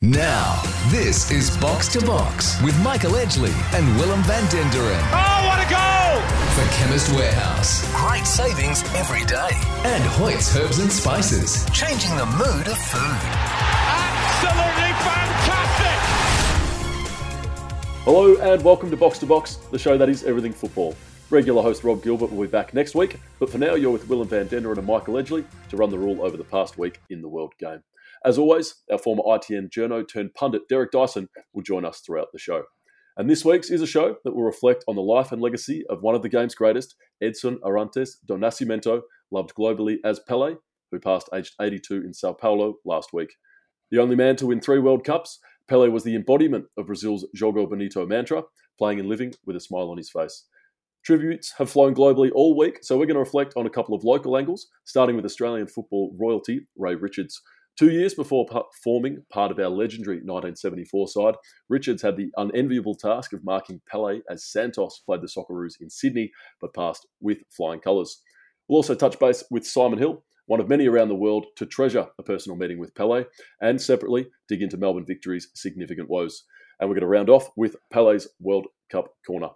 Now, this is Box to Box with Michael Edgley and Willem van Denderen Oh, what a goal! for Chemist Warehouse. Great savings every day. And Hoyt's Herbs and Spices, changing the mood of food. Absolutely fantastic! Hello and welcome to Box to Box, the show that is everything football. Regular host Rob Gilbert will be back next week, but for now you're with Willem van Denderen and Michael Edgley to run the rule over the past week in the World Game. As always, our former ITN journo turned pundit Derek Dyson will join us throughout the show. And this week's is a show that will reflect on the life and legacy of one of the game's greatest, Edson Arantes do Nascimento, loved globally as Pele, who passed aged 82 in Sao Paulo last week. The only man to win three World Cups, Pele was the embodiment of Brazil's Jogo Bonito mantra, playing and living with a smile on his face. Tributes have flown globally all week, so we're going to reflect on a couple of local angles, starting with Australian football royalty Ray Richards. Two years before forming part of our legendary 1974 side, Richards had the unenviable task of marking Pele as Santos played the Socceroos in Sydney, but passed with flying colours. We'll also touch base with Simon Hill, one of many around the world to treasure a personal meeting with Pele, and separately dig into Melbourne Victory's significant woes. And we're going to round off with Pele's World Cup Corner.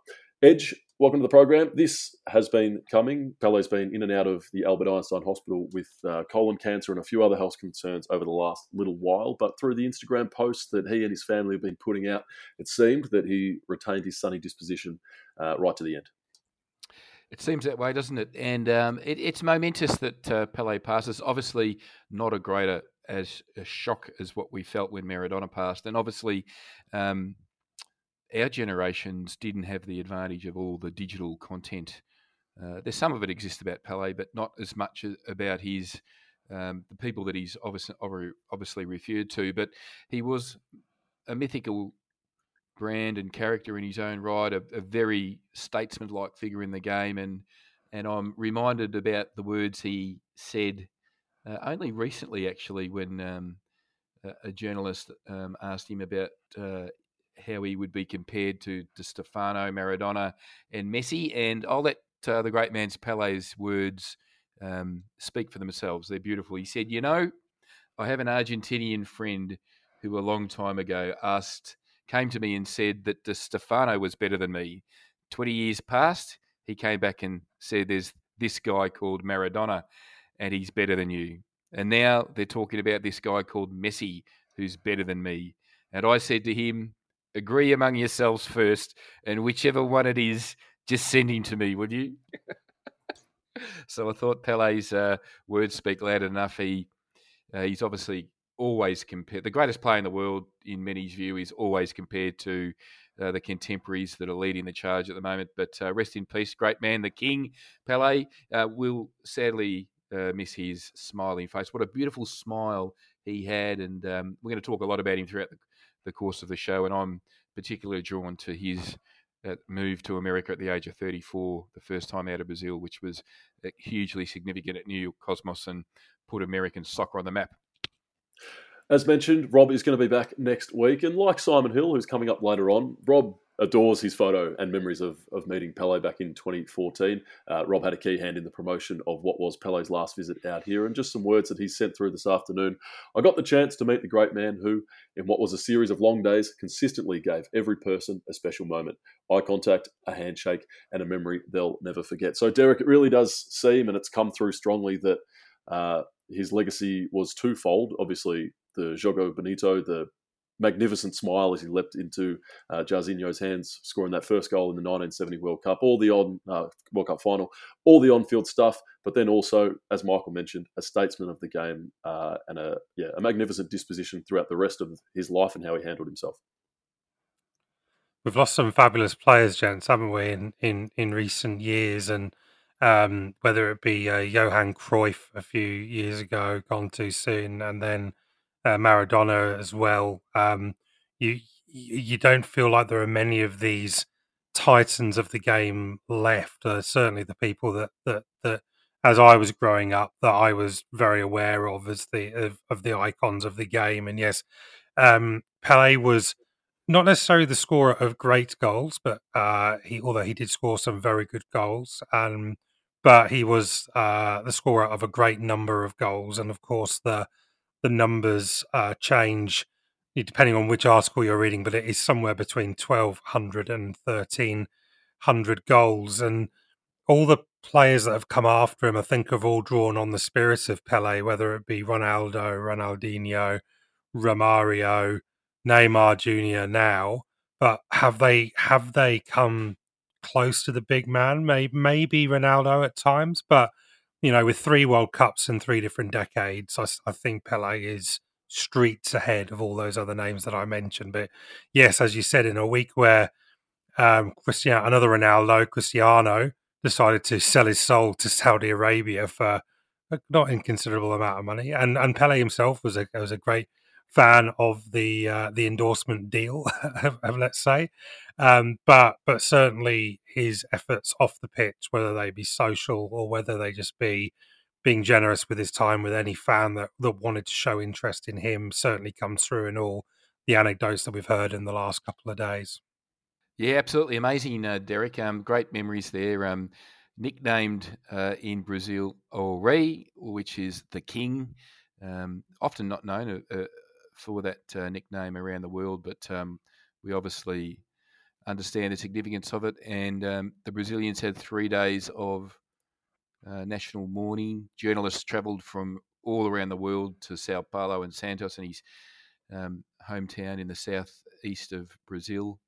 Edge, welcome to the program. This has been coming. Pele's been in and out of the Albert Einstein Hospital with uh, colon cancer and a few other health concerns over the last little while. But through the Instagram posts that he and his family have been putting out, it seemed that he retained his sunny disposition uh, right to the end. It seems that way, doesn't it? And um, it, it's momentous that uh, Pele passes. Obviously, not a greater as a shock as what we felt when Maradona passed, and obviously, um, our generations didn't have the advantage of all the digital content. Uh, there's some of it exists about Pele, but not as much about his um, the people that he's obviously obviously referred to. But he was a mythical brand and character in his own right, a, a very statesman-like figure in the game, and and I'm reminded about the words he said uh, only recently, actually, when um, a, a journalist um, asked him about uh, how he would be compared to, Di Stefano, Maradona, and Messi, and I'll let uh, the great man's Pele's words um, speak for themselves. They're beautiful. He said, "You know, I have an Argentinian friend who a long time ago asked." came to me and said that Di Stefano was better than me. 20 years passed, he came back and said, There's this guy called Maradona, and he's better than you. And now they're talking about this guy called Messi, who's better than me. And I said to him, Agree among yourselves first, and whichever one it is, just send him to me, would you? so I thought Pele's uh, words speak loud enough. He uh, he's obviously always compared the greatest player in the world in many's view is always compared to uh, the contemporaries that are leading the charge at the moment. But uh, rest in peace, great man, the king Pele. Uh, will sadly uh, miss his smiling face. What a beautiful smile he had, and um, we're going to talk a lot about him throughout the, the course of the show. And I'm particularly drawn to his. Uh, move to America at the age of 34, the first time out of Brazil, which was uh, hugely significant at New York Cosmos and put American soccer on the map. As mentioned, Rob is going to be back next week. And like Simon Hill, who's coming up later on, Rob adores his photo and memories of, of meeting Pele back in 2014. Uh, Rob had a key hand in the promotion of what was Pele's last visit out here, and just some words that he sent through this afternoon. I got the chance to meet the great man who, in what was a series of long days, consistently gave every person a special moment eye contact, a handshake, and a memory they'll never forget. So, Derek, it really does seem, and it's come through strongly, that uh, his legacy was twofold. Obviously, the Jogo Bonito, the magnificent smile as he leapt into uh, Jairzinho's hands, scoring that first goal in the 1970 World Cup, all the on uh, World Cup final, all the on-field stuff, but then also, as Michael mentioned, a statesman of the game uh, and a yeah a magnificent disposition throughout the rest of his life and how he handled himself. We've lost some fabulous players, gents, haven't we, in in, in recent years, and um, whether it be uh, Johan Cruyff a few years ago, gone too soon, and then uh, Maradona as well. Um, you you don't feel like there are many of these titans of the game left. Uh, certainly, the people that that that as I was growing up, that I was very aware of as the of, of the icons of the game. And yes, um, Pele was not necessarily the scorer of great goals, but uh, he although he did score some very good goals. Um, but he was uh, the scorer of a great number of goals, and of course the the numbers uh, change depending on which article you're reading, but it is somewhere between 1,200 and 1,300 goals. And all the players that have come after him, I think, have all drawn on the spirit of Pele, whether it be Ronaldo, Ronaldinho, Romario, Neymar Jr. now. But have they have they come close to the big man? Maybe, maybe Ronaldo at times, but you know, with three World Cups in three different decades, I, I think Pele is streets ahead of all those other names that I mentioned. But yes, as you said, in a week where um, Cristiano, another Ronaldo, Cristiano, decided to sell his soul to Saudi Arabia for a not inconsiderable amount of money, and and Pele himself was a was a great fan of the uh, the endorsement deal, let's say. Um, but but certainly his efforts off the pitch, whether they be social or whether they just be being generous with his time with any fan that, that wanted to show interest in him, certainly comes through in all the anecdotes that we've heard in the last couple of days. Yeah, absolutely amazing, uh, Derek. Um, great memories there. Um, nicknamed uh, in Brazil O Rei, which is the king. Um, often not known uh, uh for that uh, nickname around the world, but um, we obviously understand the significance of it. And um, the Brazilians had three days of uh, national mourning. Journalists travelled from all around the world to Sao Paulo and Santos and his um, hometown in the southeast of Brazil.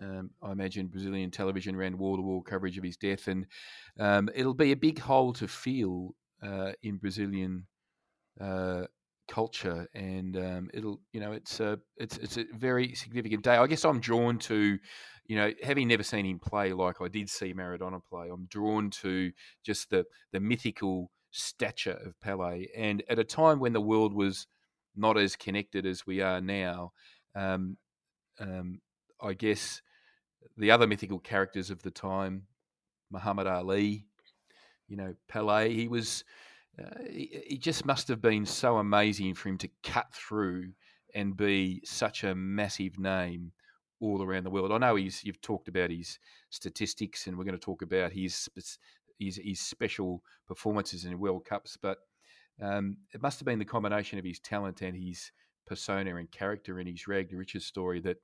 Um, I imagine Brazilian television ran wall to wall coverage of his death, and um, it'll be a big hole to fill uh, in Brazilian uh, culture, and um, it'll you know it's a it's it's a very significant day. I guess I'm drawn to you know having never seen him play like I did see Maradona play. I'm drawn to just the the mythical stature of Pele, and at a time when the world was not as connected as we are now. Um, um, I guess the other mythical characters of the time, Muhammad Ali, you know, Pele, he was uh, it just must have been so amazing for him to cut through and be such a massive name all around the world. I know he's you've talked about his statistics, and we're going to talk about his his, his special performances in World Cups, but um, it must have been the combination of his talent and his persona and character and his rag to riches story that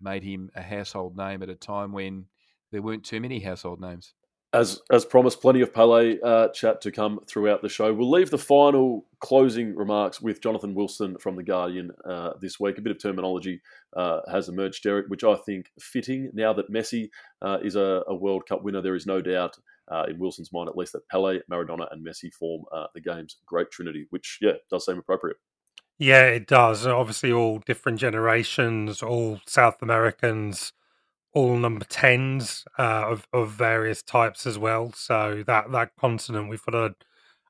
made him a household name at a time when there weren't too many household names as as promised, plenty of Pele uh, chat to come throughout the show. We'll leave the final closing remarks with Jonathan Wilson from the Guardian uh, this week. A bit of terminology uh, has emerged, Derek, which I think fitting now that Messi uh, is a, a, World Cup winner. There is no doubt uh, in Wilson's mind, at least, that Pele, Maradona, and Messi form uh, the game's great trinity, which yeah does seem appropriate. Yeah, it does. Obviously, all different generations, all South Americans all number tens uh, of of various types as well. So that that continent, we've got a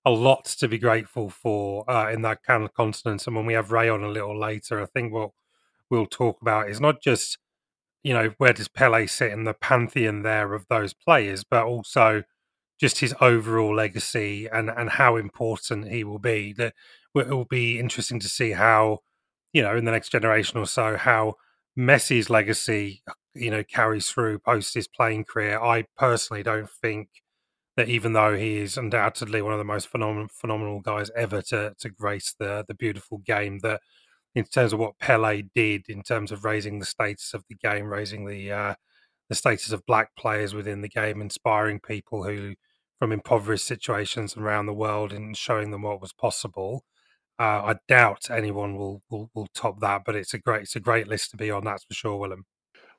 a lot to be grateful for uh, in that kind of continent. And when we have Ray on a little later, I think what we'll talk about is not just you know where does Pele sit in the pantheon there of those players, but also just his overall legacy and and how important he will be. That it will be interesting to see how you know in the next generation or so how Messi's legacy you know carries through post his playing career. I personally don't think that even though he is undoubtedly one of the most phenomenal phenomenal guys ever to to grace the the beautiful game, that in terms of what Pele did in terms of raising the status of the game, raising the uh, the status of black players within the game, inspiring people who from impoverished situations around the world and showing them what was possible. Uh, I doubt anyone will, will will top that, but it's a great it's a great list to be on. That's for sure, Willem.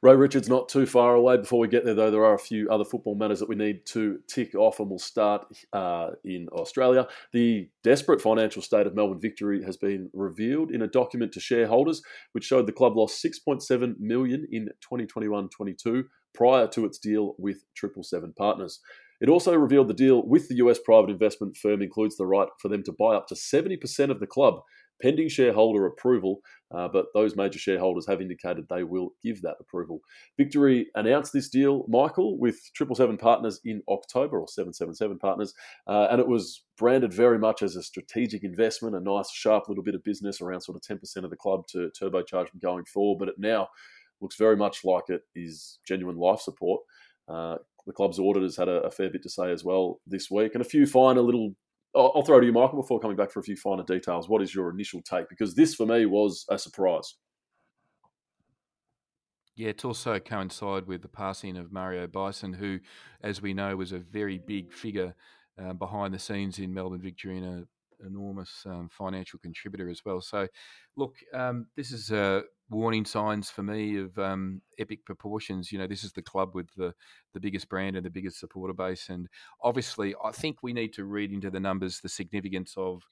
Ray Richards not too far away. Before we get there, though, there are a few other football matters that we need to tick off, and we'll start uh, in Australia. The desperate financial state of Melbourne Victory has been revealed in a document to shareholders, which showed the club lost 6.7 million in 2021-22 prior to its deal with Triple Seven Partners. It also revealed the deal with the US private investment firm includes the right for them to buy up to 70% of the club pending shareholder approval, uh, but those major shareholders have indicated they will give that approval. Victory announced this deal, Michael, with 777 Partners in October, or 777 Partners, uh, and it was branded very much as a strategic investment, a nice, sharp little bit of business, around sort of 10% of the club to turbocharge them going forward, but it now looks very much like it is genuine life support. Uh, the club's auditors had a, a, fair bit to say as well this week, and a few finer little I'll, throw it throw to you, Michael, before coming back for a few finer details. What is your initial take? Because this for me was a surprise. Yeah, it also coincided with the passing of Mario Bison, who, as we know, was a very big figure uh, behind the scenes in Melbourne Victorina enormous um, financial contributor as well. So, look, um, this is uh, warning signs for me of um, epic proportions. You know, this is the club with the, the biggest brand and the biggest supporter base. And obviously, I think we need to read into the numbers the significance of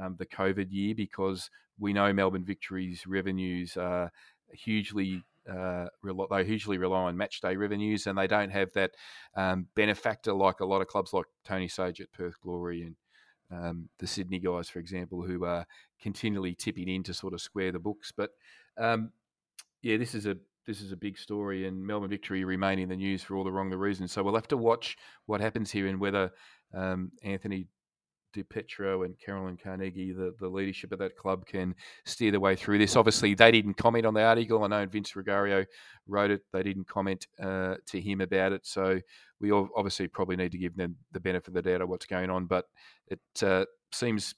um, the COVID year because we know Melbourne Victory's revenues are hugely uh, they hugely rely on match day revenues, and they don't have that um, benefactor like a lot of clubs like Tony Sage at Perth Glory and um, the Sydney guys, for example, who are continually tipping in to sort of square the books. But um, yeah, this is a this is a big story, and Melbourne Victory remain in the news for all the wrong the reasons. So we'll have to watch what happens here and whether um, Anthony Di Pietro and Carolyn Carnegie, the, the leadership of that club, can steer the way through this. Obviously, they didn't comment on the article. I know Vince Rugari wrote it. They didn't comment uh, to him about it. So we obviously probably need to give them the benefit of the doubt of what's going on. But it uh, seems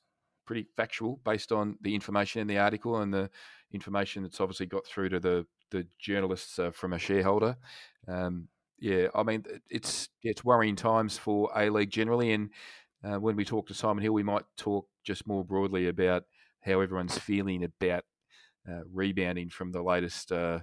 pretty factual based on the information in the article and the information that's obviously got through to the the journalists uh, from a shareholder. Um, yeah, I mean it's it's worrying times for A League generally, and uh, when we talk to Simon Hill, we might talk just more broadly about how everyone's feeling about uh, rebounding from the latest uh,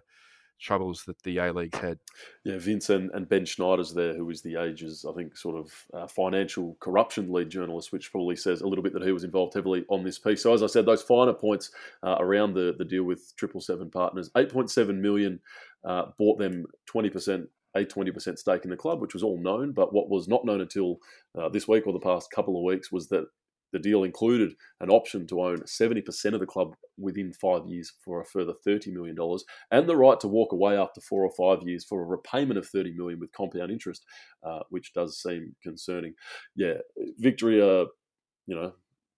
troubles that the A League's had. Yeah, Vince and, and, Ben Schneiders there, who is the Age's, I think, sort of uh, financial corruption lead journalist, which probably says a little bit that he was involved heavily on this piece. So, as I said, those finer points uh, around the, the deal with Triple Seven Partners, 8.7 million uh, bought them 20% a 20% stake in the club, which was all known. But what was not known until uh, this week or the past couple of weeks was that the deal included an option to own 70% of the club within five years for a further $30 million and the right to walk away after four or five years for a repayment of 30 million with compound interest, uh, which does seem concerning. Yeah, Victory are, you know,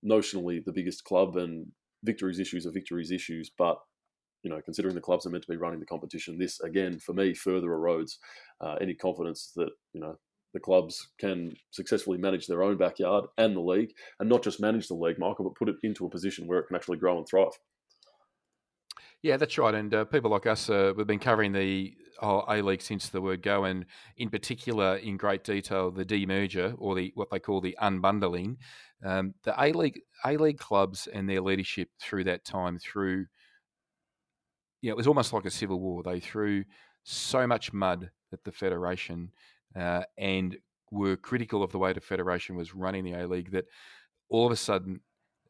notionally the biggest club and Victory's issues are Victory's issues, but you know, considering the clubs are meant to be running the competition, this again for me further erodes uh, any confidence that you know the clubs can successfully manage their own backyard and the league, and not just manage the league, Michael, but put it into a position where it can actually grow and thrive. Yeah, that's right. And uh, people like us, uh, we've been covering the whole A League since the word go, and in particular, in great detail, the demerger or the what they call the unbundling. Um, the A League A League clubs and their leadership through that time, through know, it was almost like a civil war. They threw so much mud at the federation uh, and were critical of the way the federation was running the A League that all of a sudden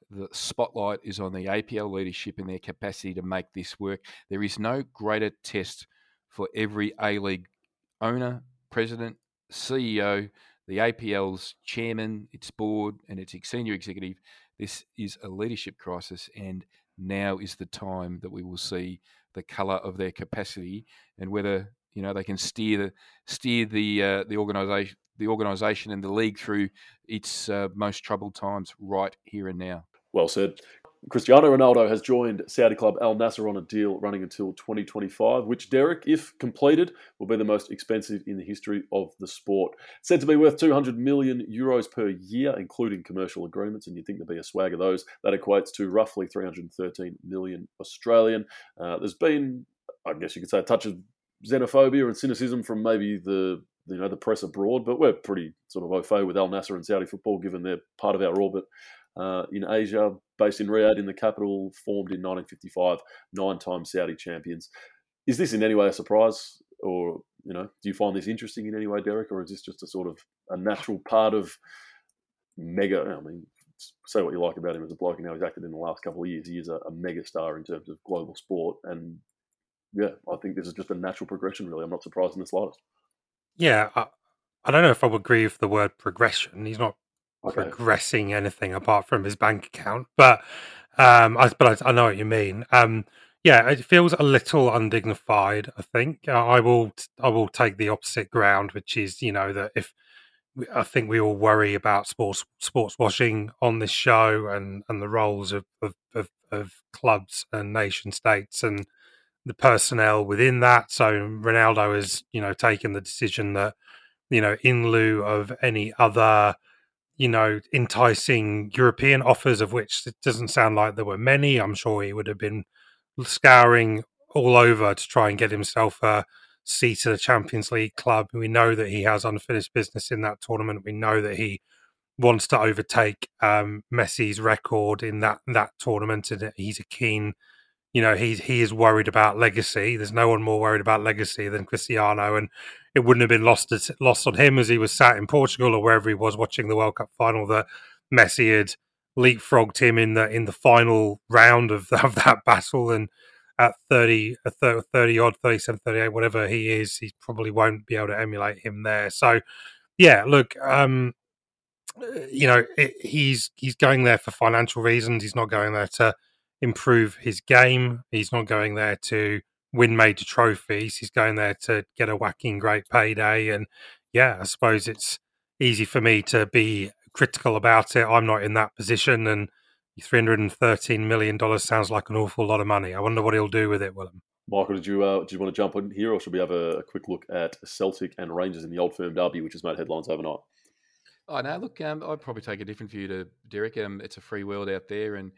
the spotlight is on the APL leadership and their capacity to make this work. There is no greater test for every A League owner, president, CEO, the APL's chairman, its board, and its senior executive. This is a leadership crisis, and now is the time that we will see the colour of their capacity and whether you know they can steer the steer the uh, the organisation the organisation and the league through its uh, most troubled times right here and now. Well said. Cristiano Ronaldo has joined Saudi club Al Nassr on a deal running until 2025, which, Derek, if completed, will be the most expensive in the history of the sport. Said to be worth 200 million euros per year, including commercial agreements, and you'd think there'd be a swag of those. That equates to roughly 313 million Australian. Uh, there's been, I guess you could say, a touch of xenophobia and cynicism from maybe the you know the press abroad, but we're pretty sort of au fait with Al Nassr and Saudi football, given they're part of our orbit uh, in Asia, based in Riyadh, in the capital, formed in 1955, nine-time Saudi champions. Is this in any way a surprise, or you know, do you find this interesting in any way, Derek, or is this just a sort of a natural part of mega? I mean, say what you like about him as a bloke and how he's acted in the last couple of years. He is a, a mega star in terms of global sport, and yeah, I think this is just a natural progression. Really, I'm not surprised in the slightest. Yeah, I, I don't know if I would agree with the word progression. He's not okay. progressing anything apart from his bank account. But um, I, but I, I know what you mean. Um, yeah, it feels a little undignified. I think uh, I will I will take the opposite ground, which is you know that if I think we all worry about sports sports washing on this show and and the roles of of, of, of clubs and nation states and the personnel within that. So Ronaldo has you know taken the decision that you know in lieu of any other you know, enticing European offers, of which it doesn't sound like there were many. I'm sure he would have been scouring all over to try and get himself a seat at a Champions League club. We know that he has unfinished business in that tournament. We know that he wants to overtake um, Messi's record in that that tournament, and he's a keen. You know, he's he is worried about legacy. There's no one more worried about legacy than Cristiano, and it wouldn't have been lost lost on him as he was sat in Portugal or wherever he was watching the World Cup final that Messi had leapfrogged him in the in the final round of, of that battle and at 30, 30 odd, 37, 38, whatever he is, he probably won't be able to emulate him there. So, yeah, look, um, you know, it, he's he's going there for financial reasons. He's not going there to improve his game. He's not going there to win major trophies. He's going there to get a whacking great payday. And yeah, I suppose it's easy for me to be critical about it. I'm not in that position, and $313 million sounds like an awful lot of money. I wonder what he'll do with it, Willem. Michael, did you uh, did you want to jump in here, or should we have a, a, quick look at Celtic and Rangers in the Old Firm Derby, which has made headlines overnight? Oh no, look, um, I'd probably take a different view to Derek. Um, it's a free world out there, and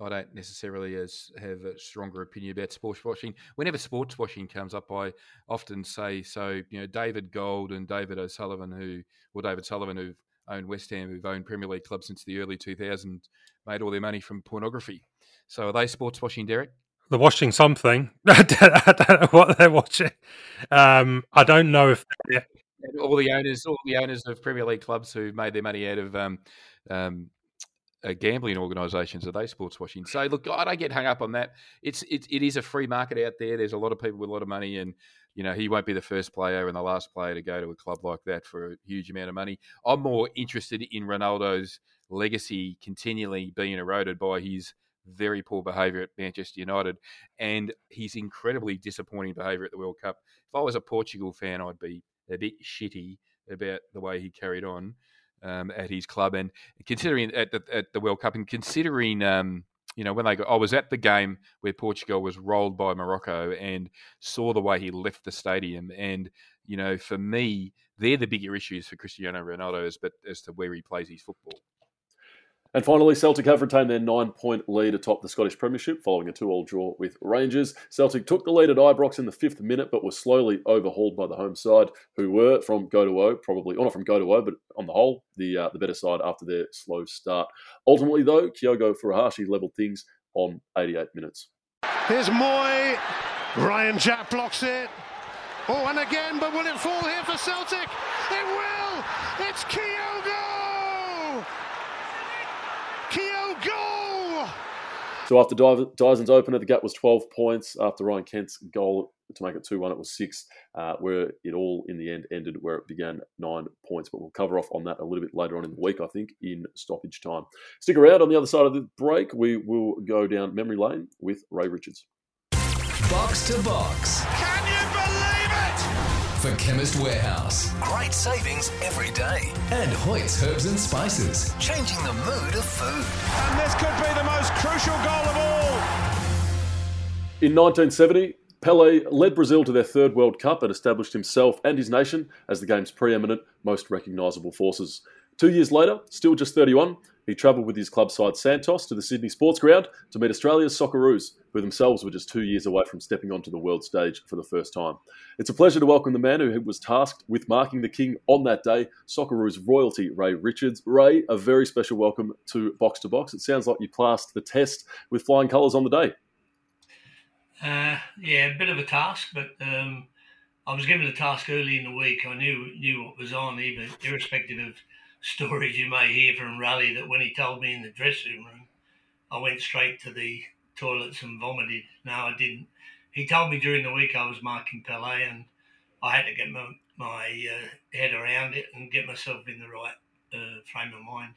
I don't necessarily as have a stronger opinion about sports washing. Whenever sports washing comes up, I often say so. You know, David Gold and David O'Sullivan, who or David Sullivan, who've owned West Ham, who've owned Premier League clubs since the early 2000s, made all their money from pornography. So are they sports washing, Derek? They're watching something. I don't know what they're watching. Um, I don't know if all the owners, all the owners of Premier League clubs who made their money out of um, um, uh, gambling organisations are they sports washing? So look, I don't get hung up on that. It's it, it is a free market out there. There's a lot of people with a lot of money, and you know he won't be the first player and the last player to go to a club like that for a huge amount of money. I'm more interested in Ronaldo's legacy continually being eroded by his very poor behaviour at Manchester United and his incredibly disappointing behaviour at the World Cup. If I was a Portugal fan, I'd be a bit shitty about the way he carried on um, at his club. And considering at the, at the World Cup, and considering um, you know when they go, I was at the game where Portugal was rolled by Morocco and saw the way he left the stadium. And you know, for me, they're the bigger issues for Cristiano Ronaldo, as but as to where he plays his football. And finally, Celtic have retained their nine point lead atop the Scottish Premiership following a two all draw with Rangers. Celtic took the lead at Ibrox in the fifth minute, but were slowly overhauled by the home side, who were from go to O, probably, or not from go to O, but on the whole, the uh, the better side after their slow start. Ultimately, though, Kyogo Furuhashi levelled things on 88 minutes. Here's Mooy. Ryan Jack blocks it. Oh, and again, but will it fall here for Celtic? It will! It's Kyogo! goal! So after Dyson's opener, the gap was 12 points. After Ryan Kent's goal to make it 2 1, it was 6, uh, where it all in the end ended where it began 9 points. But we'll cover off on that a little bit later on in the week, I think, in stoppage time. Stick around on the other side of the break. We will go down memory lane with Ray Richards. Box to box. For Chemist Warehouse. Great savings every day. And Hoyt's Herbs and Spices, changing the mood of food. And this could be the most crucial goal of all. In 1970, Pele led Brazil to their third World Cup and established himself and his nation as the game's preeminent, most recognisable forces. Two years later, still just 31, he travelled with his club side Santos to the Sydney Sports Ground to meet Australia's Socceroos, who themselves were just two years away from stepping onto the world stage for the first time. It's a pleasure to welcome the man who was tasked with marking the king on that day, Socceroos royalty, Ray Richards. Ray, a very special welcome to Box to Box. It sounds like you passed the test with flying colours on the day. Uh, yeah, a bit of a task, but um, I was given the task early in the week. I knew knew what was on, even irrespective of stories you may hear from Rale that when he told me in the dressing room, I went straight to the toilets and vomited. No, I didn't. He told me during the week I was marking Pele, and I had to get my, my uh, head around it and get myself in the right uh, frame of mind.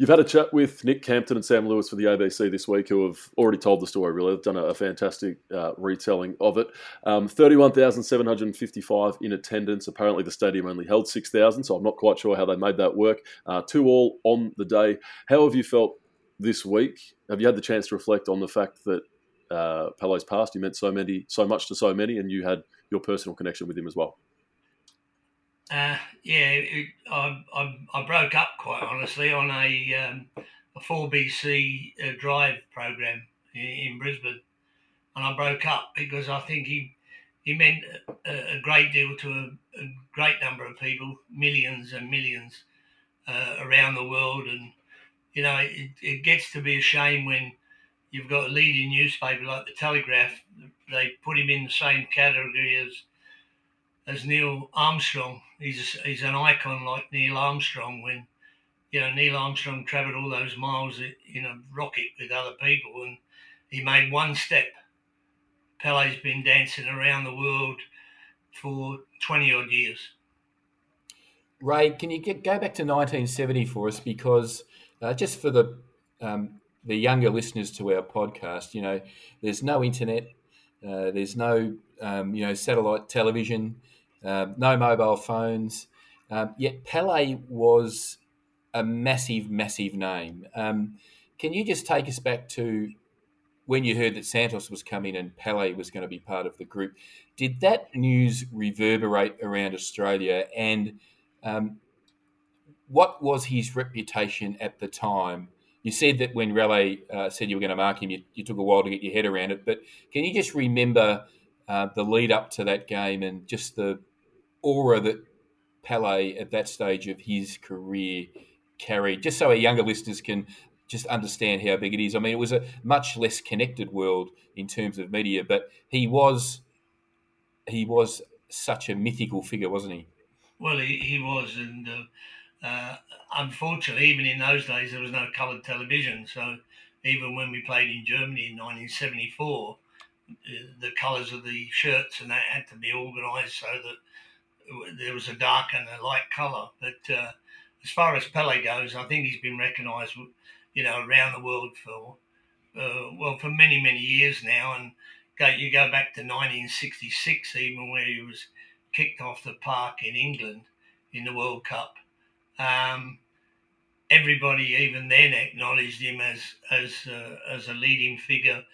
You've had a chat with Nick Campton and Sam Lewis for the ABC this week, who have already told the story. Really, they've done a, a fantastic uh, retelling of it. Um, Thirty-one thousand seven hundred fifty-five in attendance. Apparently, the stadium only held six thousand, so I'm not quite sure how they made that work. Uh, two all on the day. How have you felt this week? Have you had the chance to reflect on the fact that uh, past? He meant so many, so much to so many, and you had your personal connection with him as well. Uh, yeah, it, I, I, I, broke up quite honestly on a um, a four BC uh, drive program in, in, Brisbane. and I broke up because I think he he meant a, a great deal to a, a, great number of people, millions and millions uh, around the world, and you know it, it gets to be a shame when you've got a leading newspaper like the Telegraph, they put him in the same category as as Neil Armstrong. He's he's an icon like Neil Armstrong. When you know Neil Armstrong travelled all those miles in a rocket with other people, and he made one step. Pele's been dancing around the world for twenty odd years. Ray, can you get, go back to 1970 for us? Because uh, just for the um, the younger listeners to our podcast, you know, there's no internet, uh, there's no um, you know satellite television, uh, no mobile phones. Um, yet Pele was a massive, massive name. Um, can you just take us back to when you heard that Santos was coming and Pele was going to be part of the group? Did that news reverberate around Australia? And um, what was his reputation at the time? You said that when Rale uh, said you were going to mark him, you, you, took a while to get your head around it. But can you just remember uh, the lead up to that game and just the aura that Pele at that stage of his career carried, just so our younger listeners can just understand how big it is. I mean, it was a much less connected world in terms of media, but he was he was such a mythical figure, wasn't he? Well, he, he was, and uh, uh, unfortunately, even in those days, there was no coloured television. So even when we played in Germany in 1974, uh, the colours of the shirts and that had to be organised so that there was a dark and a light colour. But uh, as far as Pele goes, I think he's been recognised, you know, around the world for uh, well for many many years now. And go, you go back to 1966, even where he was kicked off the park in England in the World Cup. Um, everybody, even then, acknowledged him as as uh, as a leading figure.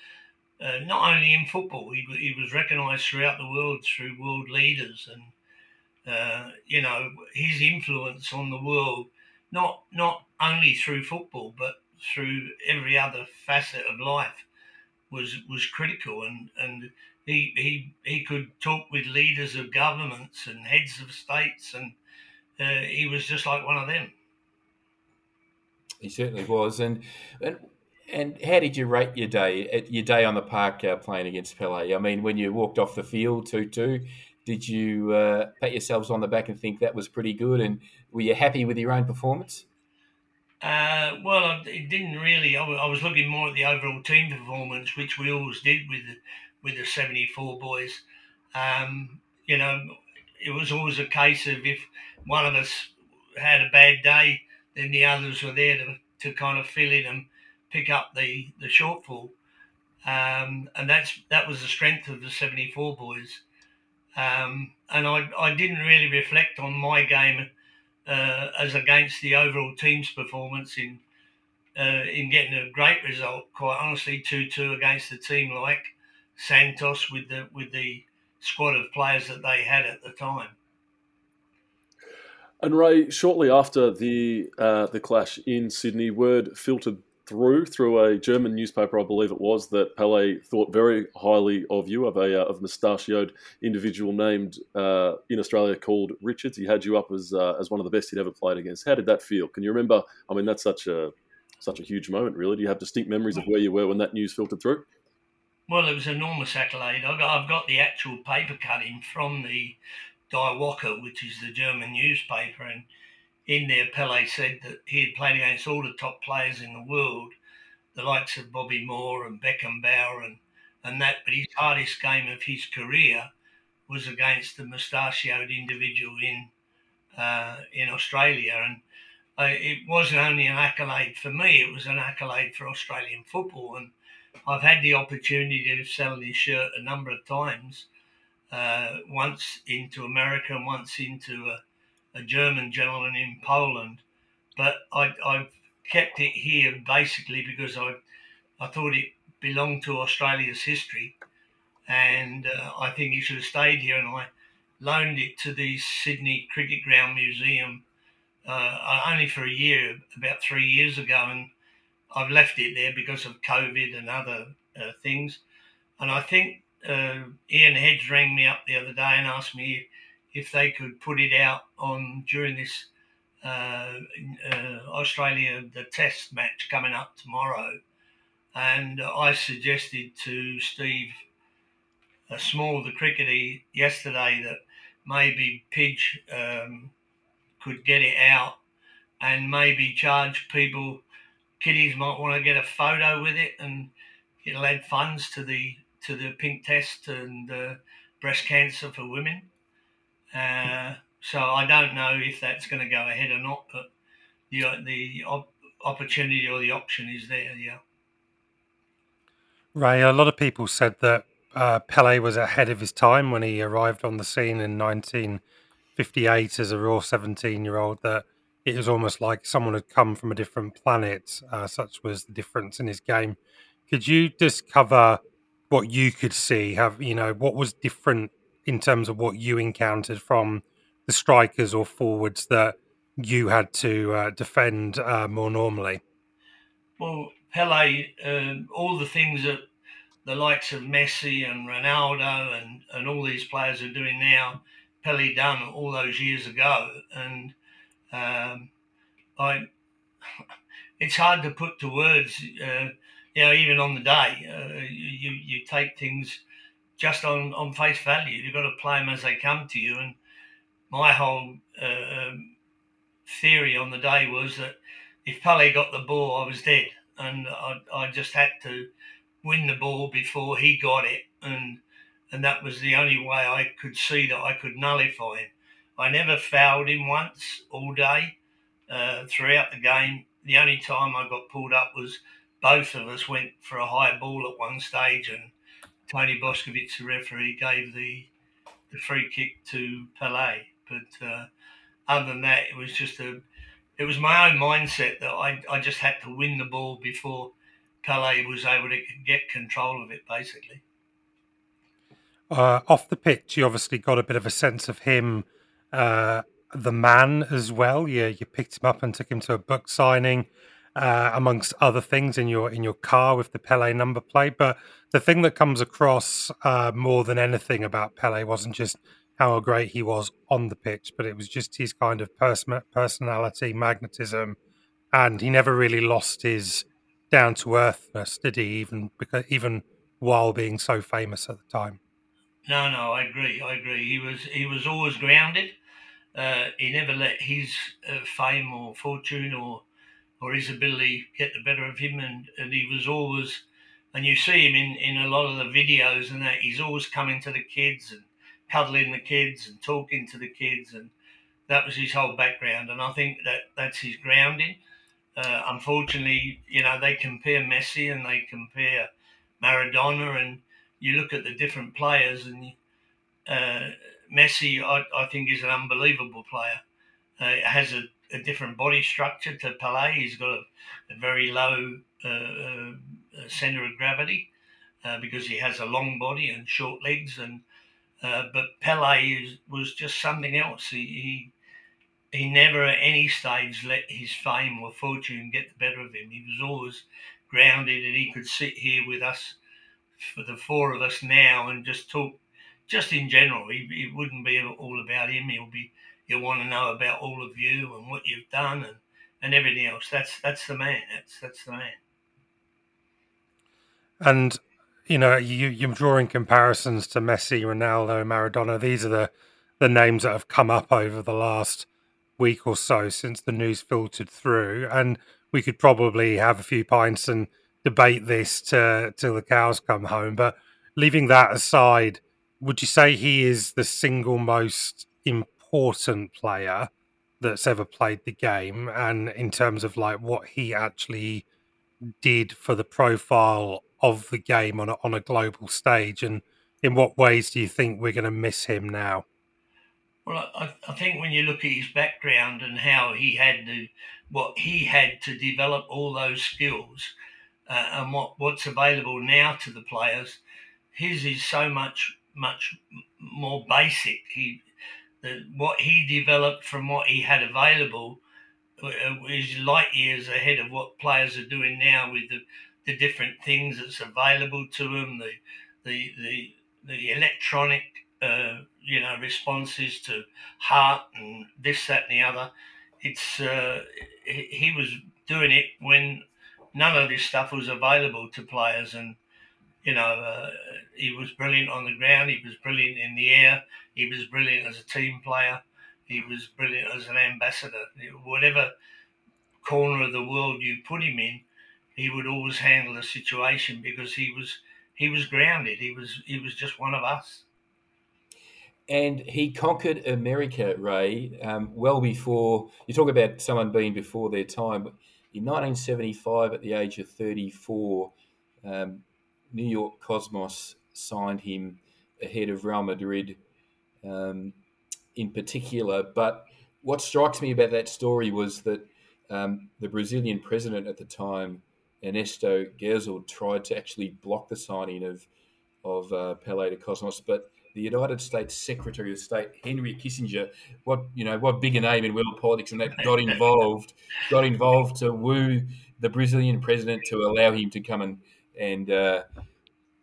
Uh, not only in football, he, he was recognised throughout the world through world leaders and uh, you know, his influence on the world, not not only through football, but through every other facet of life, was was critical. And and he he he could talk with leaders of governments and heads of states, and uh, he was just like one of them. He certainly was, and and. And how did you rate your day your day on the park uh, playing against Pele? I mean, when you walked off the field two two, did you uh, pat yourselves on the back and think that was pretty good? And were you happy with your own performance? Uh, well, it didn't really. I was looking more at the overall team performance, which we always did with with the 74 boys. Um, you know, it was always a case of if one of us had a bad day, then the others were there to, to kind of fill in and pick up the, the shortfall. Um, and that's that was the strength of the 74 boys. Um, and I, I didn't really reflect on my game uh, as against the overall team's performance in uh, in getting a great result. Quite honestly, two two against a team like Santos with the with the squad of players that they had at the time. And Ray, shortly after the uh, the clash in Sydney, word filtered through through a German newspaper, I believe it was, that Pele thought very highly of you, of a uh, of mustachioed individual named uh, in Australia called Richards. He had you up as uh, as one of the best he'd ever played against. How did that feel? Can you remember? I mean, that's such a such a huge moment, really. Do you have distinct memories of where you were when that news filtered through? Well, it was enormous accolade. I've got, I've got the actual paper cutting from the Die Woche, which is the German newspaper, and in there, Pele said that he had played against all the top players in the world, the likes of Bobby Moore and Beckenbauer and, and that. But his hardest game of his career was against the mustachioed individual in uh, in Australia. And uh, it wasn't only an accolade for me, it was an accolade for Australian football. And I've had the opportunity to sell his shirt a number of times, uh, once into America and once into a a German gentleman in Poland, but I, I've kept it here basically because I, I thought it belonged to Australia's history, and uh, I think it should have stayed here. And I loaned it to the Sydney Cricket Ground Museum uh, only for a year, about three years ago, and I've left it there because of COVID and other uh, things. and I think uh, Ian Hedge rang me up the other day and asked me if they could put it out on during this uh, uh, Australia the Test match coming up tomorrow, and I suggested to Steve Small, the cricketer, yesterday that maybe Pidge um, could get it out and maybe charge people. Kiddies might want to get a photo with it, and it'll add funds to the to the pink test and uh, breast cancer for women. Uh, so I don't know if that's going to go ahead or not, but the the op- opportunity or the option is there. Yeah. Ray, a lot of people said that uh, Pele was ahead of his time when he arrived on the scene in 1958 as a raw 17 year old. That it was almost like someone had come from a different planet. Uh, such was the difference in his game. Could you just cover what you could see? Have you know what was different in terms of what you encountered from the strikers or forwards that you had to uh, defend uh, more normally? Well, Pele, um, all the things that the likes of Messi and Ronaldo and, and all these players are doing now, Pele done all those years ago. And um, I, it's hard to put to words. Uh, you know, even on the day, uh, you you take things just on, on face value. You've got to play them as they come to you. And my whole uh, um, theory on the day was that if Pele got the ball, I was dead, and I, I just had to win the ball before he got it, and and that was the only way I could see that I could nullify him. I never fouled him once all day uh, throughout the game. The only time I got pulled up was both of us went for a high ball at one stage, and Tony Boskovic, the referee, gave the the free kick to Pele. But uh, other than that, it was just a it was my own mindset that I, I just had to win the ball before Pele was able to get control of it, basically. Uh, off the pitch, you obviously got a bit of a sense of him, uh, the man as well. You you picked him up and took him to a book signing uh, amongst other things in your in your car with the Pele number plate. But the thing that comes across uh, more than anything about Pele wasn't just how great he was on the pitch, but it was just his kind of pers- personality, magnetism, and he never really lost his down to earthness, did he? Even because even while being so famous at the time. No, no, I agree. I agree. He was he was always grounded. Uh, he never let his uh, fame or fortune or or his ability get the better of him. And, and he was always, and you see him in, in a lot of the videos and that, he's always coming to the kids and cuddling the kids and talking to the kids. And that was his whole background. And I think that that's his grounding. Uh, unfortunately, you know, they compare Messi and they compare Maradona, and you look at the different players, and uh, Messi, I, I, think, is an unbelievable player. Uh, has a a different body structure to Pele. He's got a, a very low uh, uh, center of gravity uh, because he has a long body and short legs. And uh, but Pele is, was just something else. He, he he never at any stage let his fame or fortune get the better of him. He was always grounded, and he could sit here with us for the four of us now and just talk. Just in general, it wouldn't be all about him. He'll be you want to know about all of you and what you've done and, and everything else. That's that's the man. That's that's the man. And you know, you you're drawing comparisons to Messi, Ronaldo, Maradona. These are the the names that have come up over the last week or so since the news filtered through, and we could probably have a few pints and debate this to, till the cows come home. But leaving that aside, would you say he is the single most important important player that's ever played the game and in terms of like what he actually did for the profile of the game on a, on a global stage and in what ways do you think we're going to miss him now? Well I, I think when you look at his background and how he had to what he had to develop all those skills uh, and what what's available now to the players his is so much much more basic. He what he developed from what he had available uh, is light years ahead of what players are doing now with the, the different things that's available to them, the the the the electronic uh, you know responses to heart and this that and the other. It's uh, he was doing it when none of this stuff was available to players and you know, uh, he was brilliant on the ground. He was brilliant in the air. He was brilliant as a team player. He was brilliant as an ambassador. Whatever corner of the world you put him in, he would always handle the situation because he was he was grounded. He was he was just one of us. And he conquered America, Ray, um, well before you talk about someone being before their time. In 1975, at the age of 34, um, New York Cosmos signed him ahead of Real Madrid um, in particular. But what strikes me about that story was that um, the Brazilian president at the time, Ernesto Geisel, tried to actually block the signing of of uh, Pele to Cosmos, but the United States Secretary of State Henry Kissinger, what you know, what bigger name in world politics, and that got involved, got involved to woo the Brazilian president to allow him to come and and uh,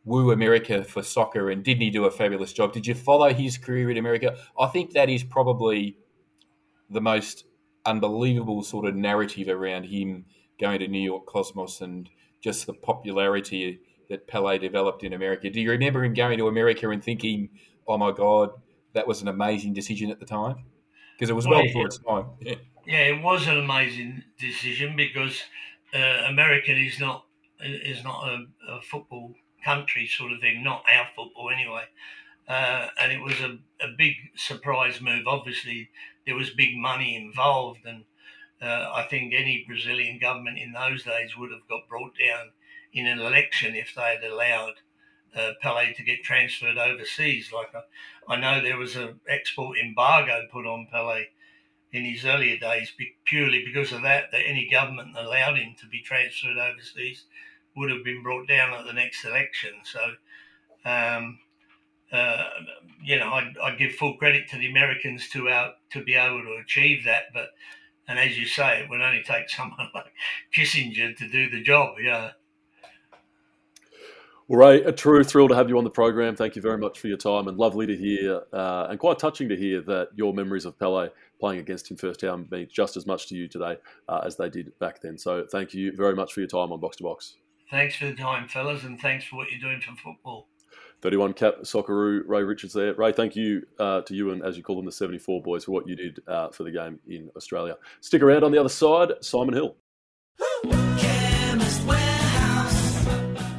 woo America for soccer. And didn't he do a fabulous job? Did you follow his career in America? I think that is probably the most unbelievable sort of narrative around him going to New York Cosmos and just the popularity that Pele developed in America. Do you remember him going to America and thinking, "Oh my God, that was an amazing decision at the time"? Because it was well, well before its time. Yeah. yeah, it was an amazing decision because uh, America is not is not a, a, football country sort of thing, not our football anyway. Uh, and it was a, a big surprise move. Obviously, there was big money involved, and uh, I think any Brazilian government in those days would have got brought down in an election if they had allowed uh, Pele to get transferred overseas. Like I, I know there was an export embargo put on Pele in his earlier days purely because of that. That any government allowed him to be transferred overseas would have been brought down at the next election. So, um, uh, you know, I, I give full credit to the Americans to out to be able to achieve that. But and as you say, it would only take someone like Kissinger to do the job. Yeah. Well, Ray, a true thrill to have you on the program. Thank you very much for your time, and lovely to hear, uh, and quite touching to hear that your memories of Pele playing against him first time mean just as much to you today uh, as they did back then. So, thank you very much for your time on Box to Box. Thanks for the time, fellas, and thanks for what you're doing for football. 31 cap Socceroo, Ray Richards there. Ray, thank you uh, to you and, as you call them, the 74 boys for what you did uh, for the game in Australia. Stick around on the other side, Simon Hill.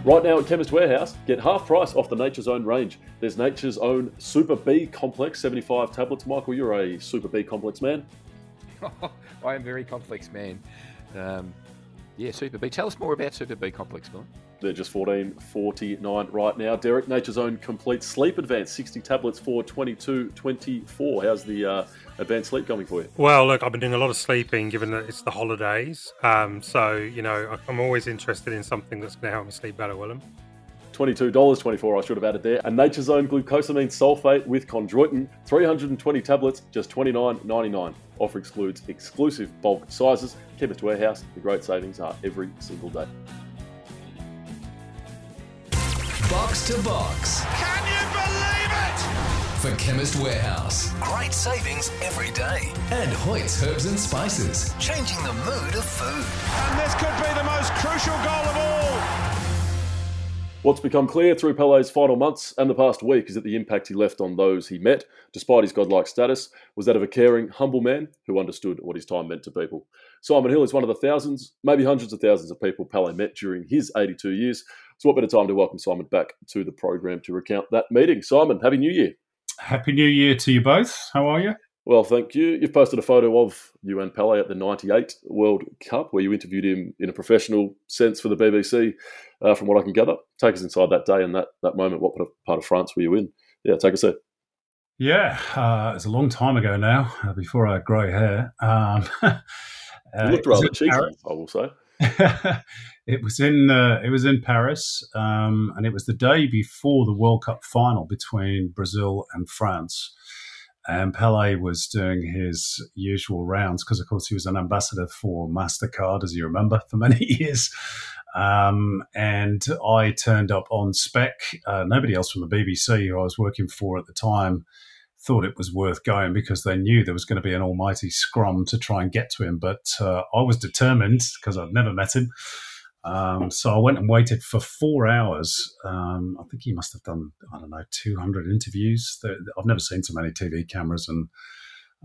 Right now at Chemist Warehouse, get half price off the Nature's Own range. There's Nature's Own Super B Complex 75 tablets. Michael, you're a Super B Complex man. I am very complex man. Um, yeah, Super B. Tell us more about Super B Complex, Bill. They're just fourteen forty nine right now. Derek, Nature's Own Complete Sleep Advanced, 60 tablets for twenty two twenty four. How's the uh, advanced sleep coming for you? Well, look, I've been doing a lot of sleeping given that it's the holidays. Um, so, you know, I'm always interested in something that's going to help me sleep better, Willem. $22.24 I should have added there. And Nature's Own glucosamine sulfate with chondroitin, 320 tablets, just $29.99. Offer excludes exclusive bulk sizes. Chemist Warehouse, the great savings are every single day. Box to box. Can you believe it? For Chemist Warehouse. Great savings every day. And Hoyt's Herbs and Spices. Changing the mood of food. And this could be the most crucial goal of all. What's become clear through Pele's final months and the past week is that the impact he left on those he met, despite his godlike status, was that of a caring, humble man who understood what his time meant to people. Simon Hill is one of the thousands, maybe hundreds of thousands of people Pele met during his 82 years. So, what better time to welcome Simon back to the program to recount that meeting? Simon, Happy New Year. Happy New Year to you both. How are you? Well, thank you. You've posted a photo of you and Pele at the 98 World Cup where you interviewed him in a professional sense for the BBC, uh, from what I can gather. Take us inside that day and that, that moment. What part of France were you in? Yeah, take us there. Yeah, uh, it's a long time ago now, uh, before I had grey hair. Um, you looked rather cheeky, Paris. I will say. it was in uh, it was in Paris, um, and it was the day before the World Cup final between Brazil and France. And Pele was doing his usual rounds because, of course, he was an ambassador for MasterCard, as you remember, for many years. Um, and I turned up on spec. Uh, nobody else from the BBC who I was working for at the time thought it was worth going because they knew there was going to be an almighty scrum to try and get to him. But uh, I was determined because I'd never met him. Um, so I went and waited for four hours. Um, I think he must have done, I don't know, 200 interviews. I've never seen so many TV cameras and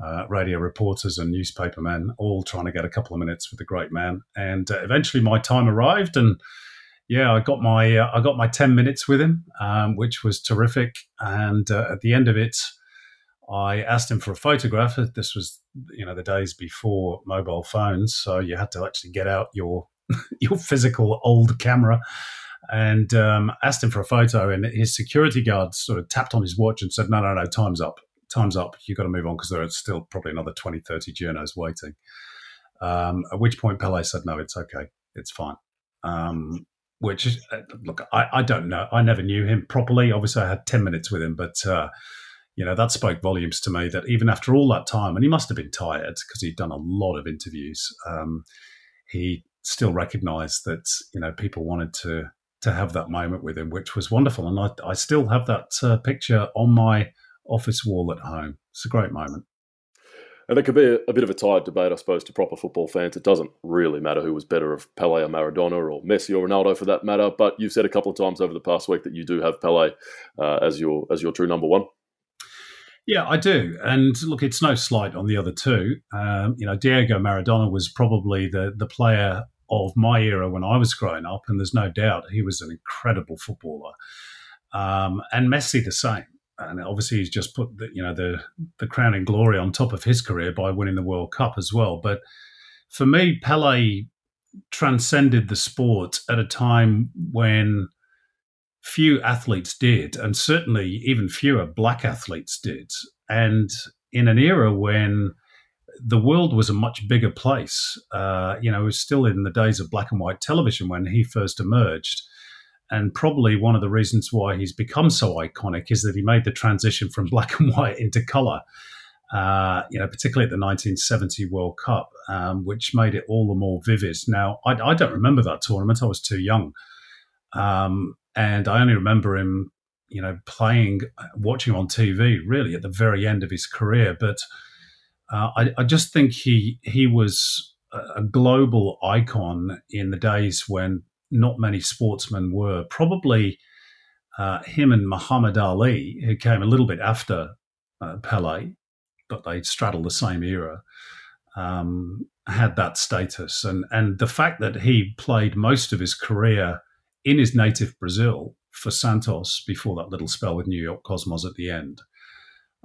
uh, radio reporters and newspapermen all trying to get a couple of minutes with the great man. And uh, eventually my time arrived and yeah, I got my uh, I got my ten minutes with him, um, which was terrific. And uh, at the end of it, I asked him for a photograph. This was, you know, the days before mobile phones, so you had to actually get out your your physical old camera and um, asked him for a photo. And his security guard sort of tapped on his watch and said, "No, no, no, time's up. Time's up. You've got to move on because there are still probably another 20, 30 journos waiting." Um, at which point Pele said, "No, it's okay. It's fine." Um, which uh, look, I, I, don't know. I never knew him properly. Obviously, I had ten minutes with him, but uh, you know, that spoke volumes to me that even after all that time, and he must have been tired because he'd done a lot of interviews, um, he still recognized that, you know, people wanted to to have that moment with him, which was wonderful. And I, I still have that uh, picture on my office wall at home. It's a great moment. And it could be a, a, bit of a tired debate, I suppose, to proper football fans. It doesn't really matter who was better, of Pele or Maradona or Messi or Ronaldo for that matter. But you've said a couple of times over the past week that you do have Pele uh, as your as your true number one. Yeah, I do. And look, it's no slight on the other two. Um, you know, Diego Maradona was probably the the player of my era when I was growing up, and there's no doubt he was an incredible footballer. Um, and Messi the same. And obviously, he's just put the, you know the the crowning glory on top of his career by winning the World Cup as well. But for me, Pele transcended the sport at a time when few athletes did, and certainly even fewer black athletes did. And in an era when the world was a much bigger place, uh, you know, it was still in the days of black and white television when he first emerged. And probably one of the reasons why he's become so iconic is that he made the transition from black and white into color. Uh, you know, particularly at the 1970 World Cup, um, which made it all the more vivid. Now, I, I, don't remember that tournament; I was too young. Um, and I only remember him, you know, playing, watching on TV really at the very end of his career. But uh, I, I, just think he he was a global icon in the days when not many sportsmen were. Probably uh, him and Muhammad Ali, who came a little bit after uh, Pele, but they straddle the same era. Um, had that status, and and the fact that he played most of his career in his native Brazil for Santos before that little spell with New York Cosmos at the end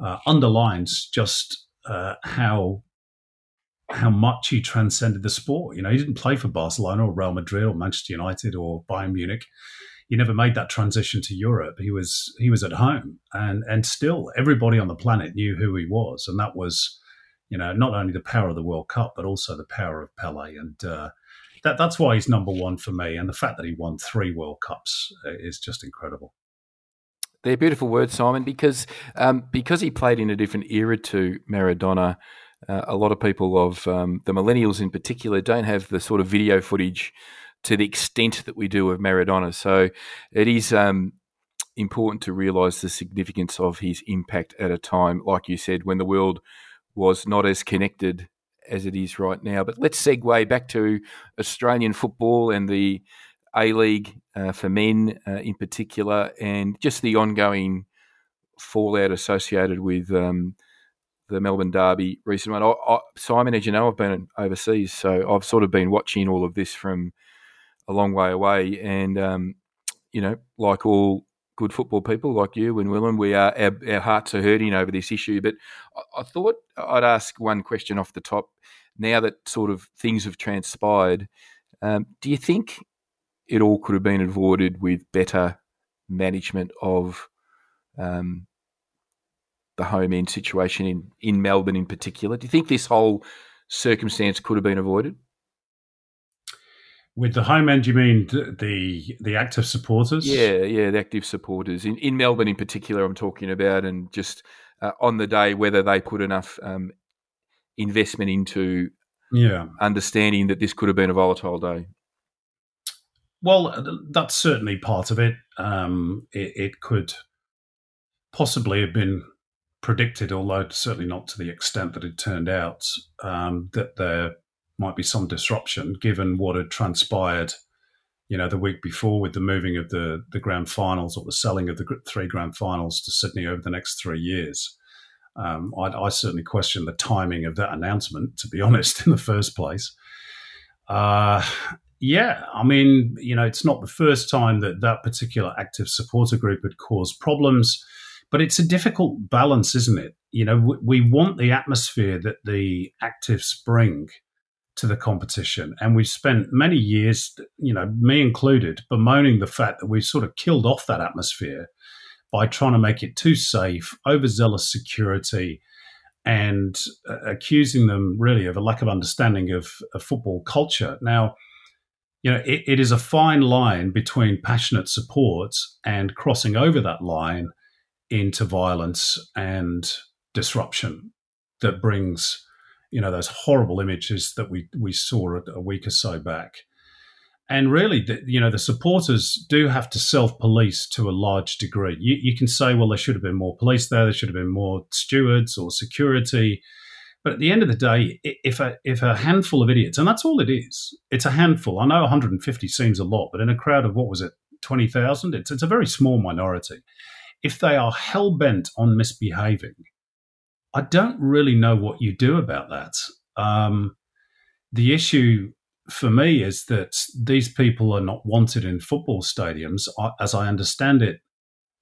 uh, underlines just uh, how how much he transcended the sport. You know, he didn't play for Barcelona or Real Madrid or Manchester United or Bayern Munich. He never made that transition to Europe. He was he was at home, and and still everybody on the planet knew who he was, and that was, you know, not only the power of the World Cup, but also the power of Pele. And uh, that that's why he's number one for me. And the fact that he won three World Cups uh, is just incredible. They're beautiful words, Simon, because um, because he played in a different era to Maradona. Uh, a lot of people of um, the millennials in particular don't have the sort of video footage to the extent that we do of Maradona. So it is um, important to realise the significance of his impact at a time, like you said, when the world was not as connected as it is right now. But let's segue back to Australian football and the A League uh, for men uh, in particular, and just the ongoing fallout associated with um, the Melbourne Derby recent one. I, I, Simon, as you know, I've been overseas, so I've sort of been watching all of this from a long way away, and um, you know, like all good football people like you and Willem, we are our, our hearts are hurting over this issue. But I, I, thought I'd ask one question off the top. Now that sort of things have transpired, um, do you think it all could have been avoided with better management of um, the home end situation in, in Melbourne in particular? Do you think this whole circumstance could have been avoided? With the home end, you mean the the active supporters? Yeah, yeah, the active supporters in in Melbourne in particular. I'm talking about, and just uh, on the day whether they put enough um, investment into yeah understanding that this could have been a volatile day. Well, that's certainly part of it. Um, it, it could possibly have been predicted, although certainly not to the extent that it turned out, um, that there might be some disruption given what had transpired, you know, the week before with the moving of the the grand finals or the selling of the three grand finals to Sydney over the next three years. Um, I, I, certainly question the timing of that announcement, to be honest, in the first place. Uh, yeah, I mean, you know, it's not the first time that that particular active supporter group had caused problems. But it's a difficult balance, isn't it? You know, we want the atmosphere that the actives bring to the competition. And we've spent many years, you know, me included, bemoaning the fact that we've sort of killed off that atmosphere by trying to make it too safe, overzealous security, and uh, accusing them really of a lack of understanding of, of football culture. Now, you know, it, it is a fine line between passionate support and crossing over that line into violence and disruption that brings, you know, those horrible images that we, we saw a, week or so back. And really, the, you know, the supporters do have to self police to a large degree. You, you can say, well, there should have been more police there, there should have been more stewards or security. But at the end of the day, if a if a handful of idiots, and that's all it is, it's a handful. I know 150 seems a lot, but in a crowd of what was it, 20,000, it's it's a very small minority if they are hell bent on misbehaving, I don't really know what you do about that. Um, the issue for me is that these people are not wanted in football stadiums. As I understand it,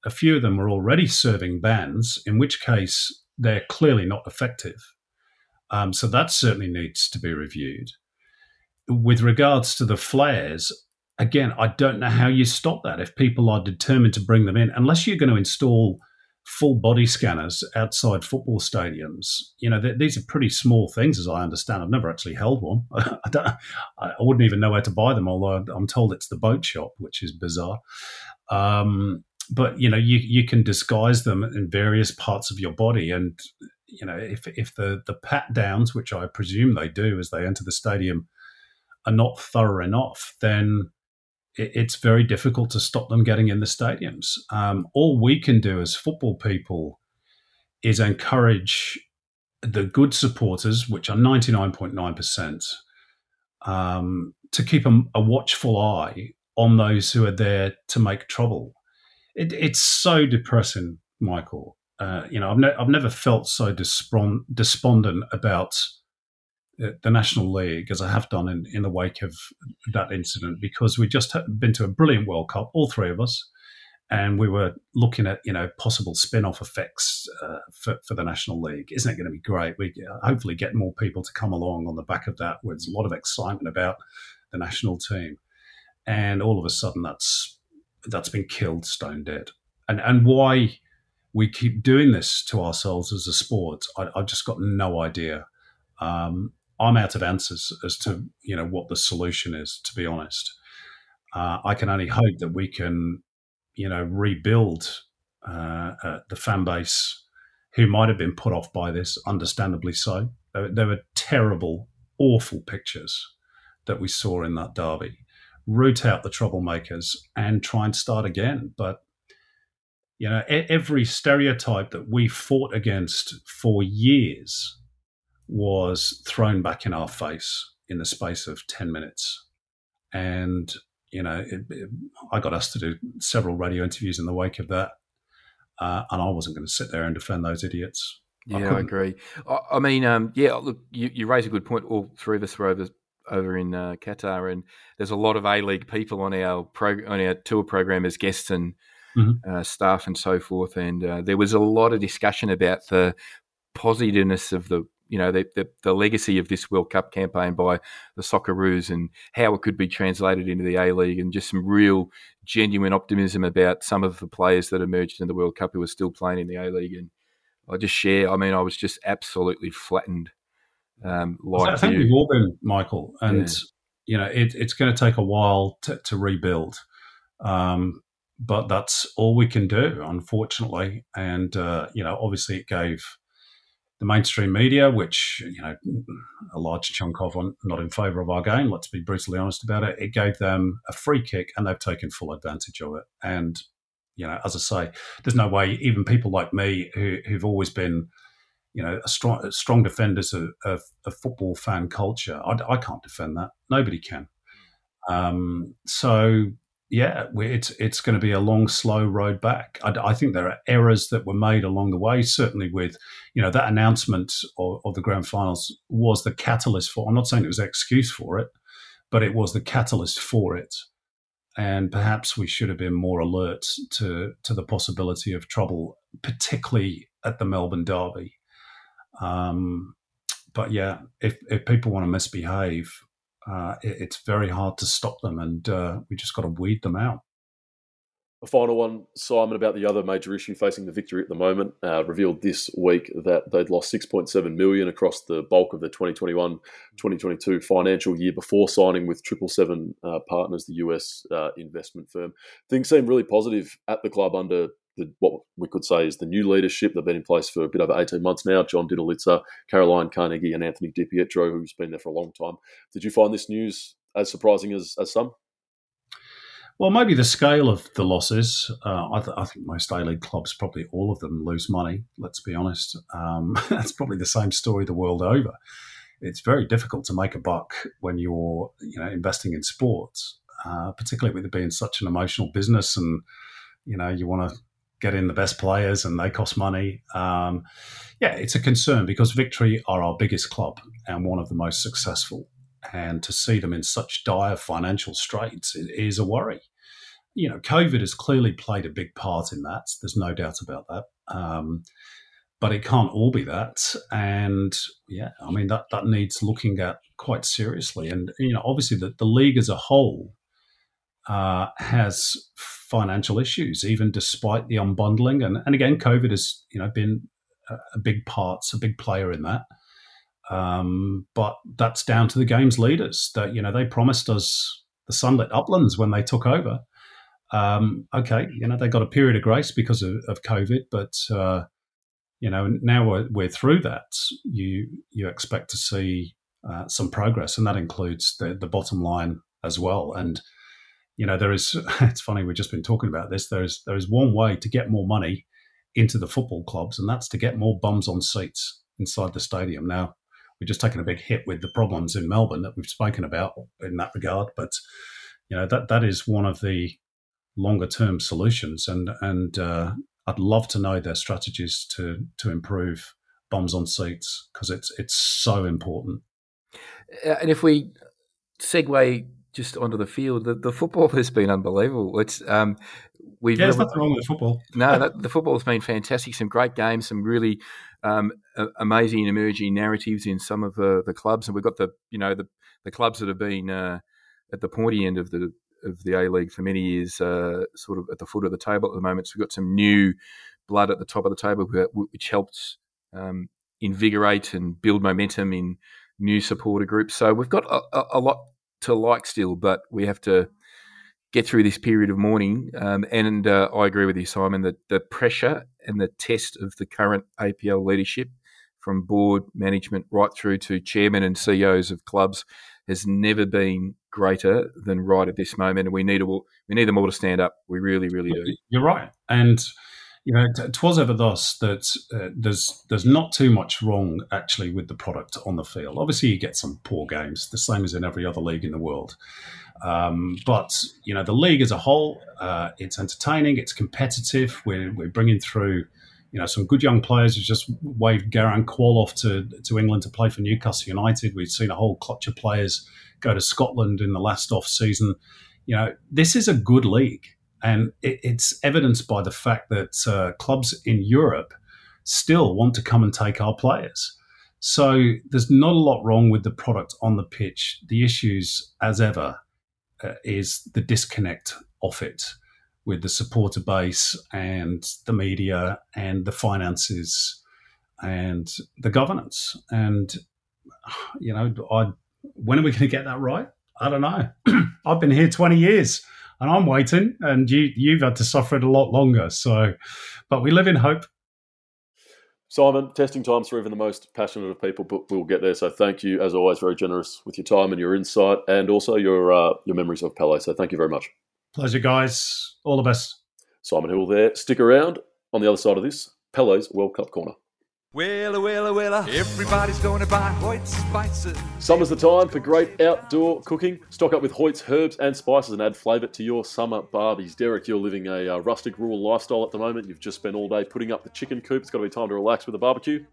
a few of them are already serving bans, in which case they're clearly not effective. Um, so that certainly needs to be reviewed. With regards to the flares, again, I don't know how you stop that if people are determined to bring them in, unless you're going to install full body scanners outside football stadiums. You know, these are pretty small things, as I understand. I've never actually held one. I, don't, I wouldn't even know where to buy them, although I'm told it's the boat shop, which is bizarre. Um, but you know, you you can disguise them in various parts of your body, and you know, if if the the pat downs, which I presume they do as they enter the stadium, are not thorough enough, then it's very difficult to stop them getting in the stadiums. Um, all we can do as football people is encourage the good supporters, which are 99.9%, um, to keep a, a, watchful eye on those who are there to make trouble. It, it's so depressing, Michael. Uh, you know, I've, ne- I've never felt so despond- despondent about the National League, as I have done in, in the wake of that incident, because we just been to a brilliant World Cup, all three of us, and we were looking at you know possible spin-off effects uh, for, for the National League. Isn't it going to be great? We uh, hopefully get more people to come along on the back of that. There's a lot of excitement about the national team, and all of a sudden that's that's been killed stone dead. And and why we keep doing this to ourselves as a sport, I, have just got no idea. Um, I'm out of answers as to you know what the solution is. To be honest, uh, I can only hope that we can you know rebuild uh, uh, the fan base who might have been put off by this, understandably so. There, there were terrible, awful pictures that we saw in that derby. Root out the troublemakers and try and start again. But you know, every stereotype that we fought against for years was thrown back in our face in the space of 10 minutes. And, you know, it, it, I got us to do several radio interviews in the wake of that. Uh, and I wasn't going to sit there and defend those idiots. Yeah, I, I agree. I, I mean, um, yeah, look, you, you, raise a good point. All three of us were over, over in uh, Qatar, and there's a lot of A League people on our prog- on our tour program as guests and mm-hmm. uh, staff and so forth. And uh, there was a lot of discussion about the positiveness of the you know the, the, the, legacy of this World Cup campaign by the Socceroos and how it could be translated into the A League, and just some real genuine optimism about some of the players that emerged in the World Cup who are still playing in the A League. And I just share. I mean, I was just absolutely flattened. Um, like I think you. we've all been, Michael, and yeah. you know it, it's going to take a while to, to rebuild. Um, but that's all we can do, unfortunately. And uh, you know, obviously, it gave the mainstream media, which you know a large chunk of are not in favour of our game. Let's be brutally honest about it. It gave them a free kick, and they've taken full advantage of it. And you know, as I say, there's no way even people like me who, who've always been you know, a strong, strong defenders of, of, of football fan culture. I, I, can't defend that. Nobody can. Um, so yeah, it's it's going to be a long, slow road back. I, I, think there are errors that were made along the way. Certainly, with you know that announcement of, of the grand finals was the catalyst for. I'm not saying it was an excuse for it, but it was the catalyst for it. And perhaps we should have been more alert to to the possibility of trouble, particularly at the Melbourne Derby. Um, but yeah, if if people want to misbehave, uh, it, it's very hard to stop them, and uh, we just got to weed them out. A final one, Simon, about the other major issue facing the victory at the moment, uh, revealed this week that they'd lost 6.7 million across the bulk of the 2021-2022 financial year before signing with Triple Seven uh, Partners, the US uh, investment firm. Things seem really positive at the club under the, what we could say is the new leadership. They've been in place for a bit over 18 months now. John Didulica, Caroline Carnegie, and Anthony DiPietro, who's been there for a long time. Did you find this news as surprising as, as some? Well, maybe the scale of the losses. Uh, I, th- I, think most A League clubs, probably all of them, lose money. Let's be honest. Um, that's probably the same story the world over. It's very difficult to make a buck when you're, you know, investing in sports, uh, particularly with it being such an emotional business, and you know, you want to get in the best players and they cost money. Um, yeah, it's a concern because Victory are our biggest club and one of the most successful. And to see them in such dire financial straits is a worry. You know, COVID has clearly played a big part in that. There's no doubt about that. Um, but it can't all be that. And yeah, I mean, that, that needs looking at quite seriously. And, you know, obviously the, the league as a whole uh, has financial issues, even despite the unbundling. And, and again, COVID has you know been a, big part, a big player in that. Um, but that's down to the game's leaders. That you know they promised us the sunlit uplands when they took over. Um, okay, you know they got a period of grace because of, of COVID, but uh, you know now we're, we're through that. You you expect to see uh, some progress, and that includes the the bottom line as well. And you know, there is. It's funny we've just been talking about this. There is there is one way to get more money into the football clubs, and that's to get more bums on seats inside the stadium. Now, we've just taken a big hit with the problems in Melbourne that we've spoken about in that regard, but you know that that is one of the longer term solutions, and and uh, I'd love to know their strategies to to improve bums on seats because it's it's so important. Uh, and if we segue just onto the field, the, the football has been unbelievable. It's um, we've yeah, there's nothing wrong with football. no, that, the football has been fantastic. Some great games, some really um, amazing emerging narratives in some of the, the clubs, and we've got the you know the the clubs that have been uh, at the pointy end of the of the A League for many years, uh, sort of at the foot of the table at the moment. So we've got some new blood at the top of the table, which helps um, invigorate and build momentum in new supporter groups. So we've got a, a lot to like still, but we have to get through this period of mourning. Um, and uh, I agree with you, Simon, that the pressure and the test of the current APL leadership, from board management right through to chairman and CEOs of clubs, has never been greater than right at this moment. And we need we need them all to stand up. We really, really do. You're right, and you know, it was ever thus that uh, there's there's not too much wrong actually with the product on the field. Obviously, you get some poor games, the same as in every other league in the world. Um, but you know, the league as a whole, uh, it's entertaining, it's competitive. We're we're bringing through, you know, some good young players who just waved Garang Kuol off to to England to play for Newcastle United. We've seen a whole clutch of players go to Scotland in the last off season. You know, this is a good league and it, it's evidenced by the fact that uh, clubs in Europe still want to come and take our players. So there's not a lot wrong with the product on the pitch. The issues, as ever, uh, is the disconnect of it with the supporter base and the media and the finances and the governance. And, you know, I, when are we going to get that right? I don't know. I've been here 20 years and I'm waiting, and you you've had to suffer it a lot longer. So, but we live in hope. Simon, testing times for even the most passionate of people, but we'll get there. So thank you, as always, very generous with your time and your insight, and also your uh, your memories of Pele. So thank you very much. Pleasure, guys. All the best. Simon Hill there. Stick around on the other side of this. Pele's World Cup corner. Willa, willa, willa, everybody's going to buy Hoyt's spices. Summer's the time for great outdoor cooking. Stock up with Hoyt's herbs and spices and add flavour to your summer barbies. Derek, you're living a uh, rustic rural lifestyle at the moment. You've just spent all day putting up the chicken coop. It's got to be time to relax with a barbecue.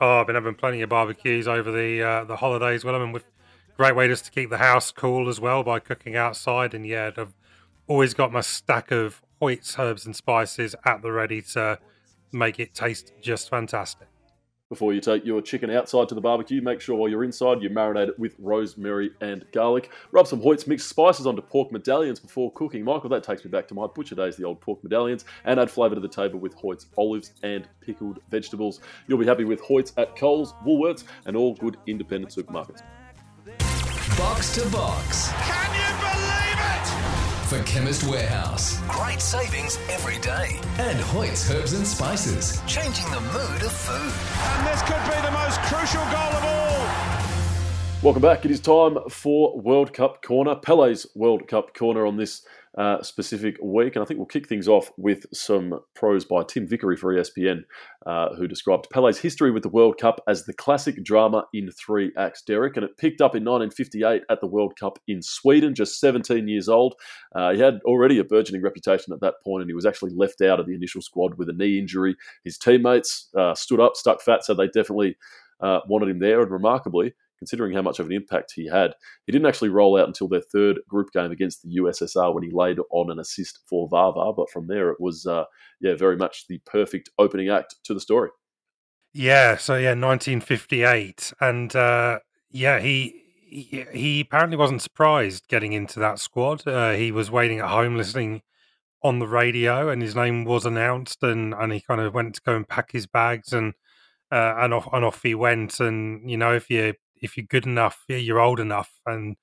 Oh, I've been having plenty of barbecues over the uh, the holidays. Well, I mean, with great way just to keep the house cool as well by cooking outside. And yeah, I've always got my stack of Hoyt's herbs and spices at the ready to make it taste just fantastic. Before you take your chicken outside to the barbecue, make sure while you're inside you marinate it with rosemary and garlic. Rub some Hoyt's mixed spices onto pork medallions before cooking. Michael, that takes me back to my butcher days, the old pork medallions, and add flavour to the table with Hoyt's olives and pickled vegetables. You'll be happy with Hoyt's at Coles, Woolworths, and all good independent supermarkets. Box to box. Can you believe it? For Chemist Warehouse. Great savings every day. And Hoyt's Herbs and Spices. Changing the mood of food. And this could be the most crucial goal of all. Welcome back. It is time for World Cup Corner, Pele's World Cup Corner on this uh, specific week. And I think we'll kick things off with some prose by Tim Vickery for ESPN, uh, who described Pele's history with the World Cup as the classic drama in three acts, Derek. And it picked up in 1958 at the World Cup in Sweden, just 17 years old. Uh, he had already a burgeoning reputation at that point, and he was actually left out of the initial squad with a knee injury. His teammates uh, stood up, stuck fat, so they definitely uh, wanted him there. And remarkably, considering how much of an impact he had. He didn't actually roll out until their third group game against the USSR when he laid on an assist for Vava. But from there, it was uh, yeah very much the perfect opening act to the story. Yeah, so yeah, 1958, and uh, yeah, he, he he apparently wasn't surprised getting into that squad. Uh, he was waiting at home listening on the radio, and his name was announced, and and he kind of went to go and pack his bags and. Uh, and off and off he went, and you know if you if you're good enough, you're old enough, and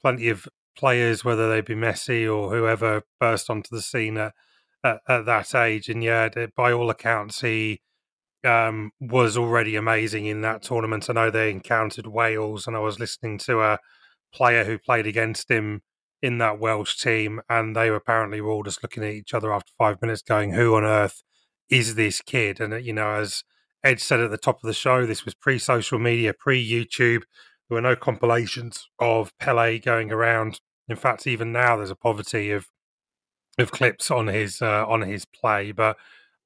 plenty of players, whether they be Messi or whoever, burst onto the scene at, at, at that age. And yeah, by all accounts, he um, was already amazing in that tournament. I know they encountered Wales, and I was listening to a player who played against him in that Welsh team, and they were apparently were all just looking at each other after five minutes, going, "Who on earth is this kid?" And you know, as Ed said at the top of the show, this was pre social media, pre YouTube. There were no compilations of Pele going around. In fact, even now there's a poverty of of clips on his uh, on his play. But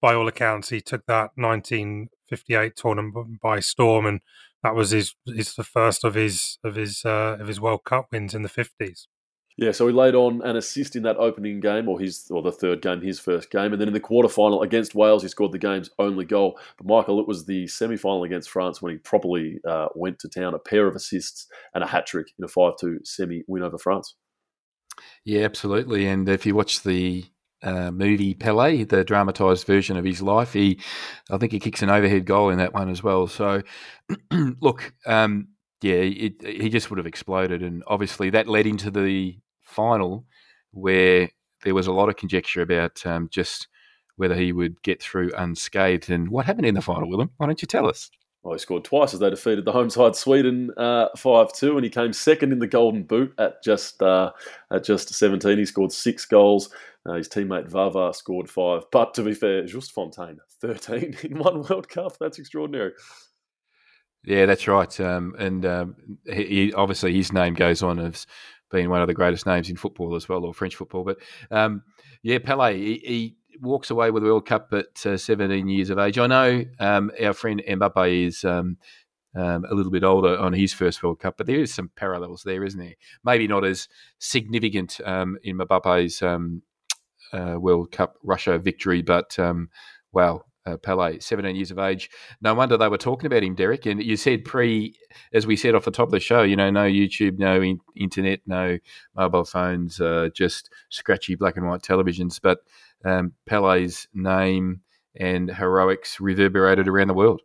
by all accounts, he took that 1958 tournament by storm, and that was his his the first of his of his uh, of his World Cup wins in the 50s. Yeah, so he laid on an assist in that opening game, or his, or the third game, his first game, and then in the quarterfinal against Wales, he scored the game's only goal. But Michael, it was the semi-final against France when he properly uh, went to town, a pair of assists and a hat trick in a five-two semi win over France. Yeah, absolutely. And if you watch the uh, movie Pele, the dramatised version of his life, he, I think he kicks an overhead goal in that one as well. So, look. Um, yeah, it, he just would have exploded, and obviously that led into the final where there was a lot of conjecture about um, just whether he would get through unscathed. And what happened in the final, Willem? Why don't you tell us? Well, he scored twice as they defeated the home side Sweden uh, five uh, two, and he came second in the Golden Boot at just uh, at just seventeen. He scored six goals. Uh, his teammate Vava scored five. But to be fair, Just Fontaine thirteen in one World Cup. That's extraordinary. Yeah, that's right. Um, and um, he, he, obviously his name goes on as being one of the greatest names in football as well, or French football. But um, yeah, Pele, he, he, walks away with the World Cup at uh, 17 years of age. I know um, our friend Mbappe is um, um, a little bit older on his first World Cup, but there is some parallels there, isn't there? Maybe not as significant um, in Mbappe's um, uh, World Cup Russia victory, but wow, uh, Pele, 17 years of age. No wonder they were talking about him, Derek. And you said pre, as we said off the top of the show, you know, no YouTube, no in- internet, no mobile phones, uh, just scratchy black and white televisions. But um, Pele's name and heroics reverberated around the world.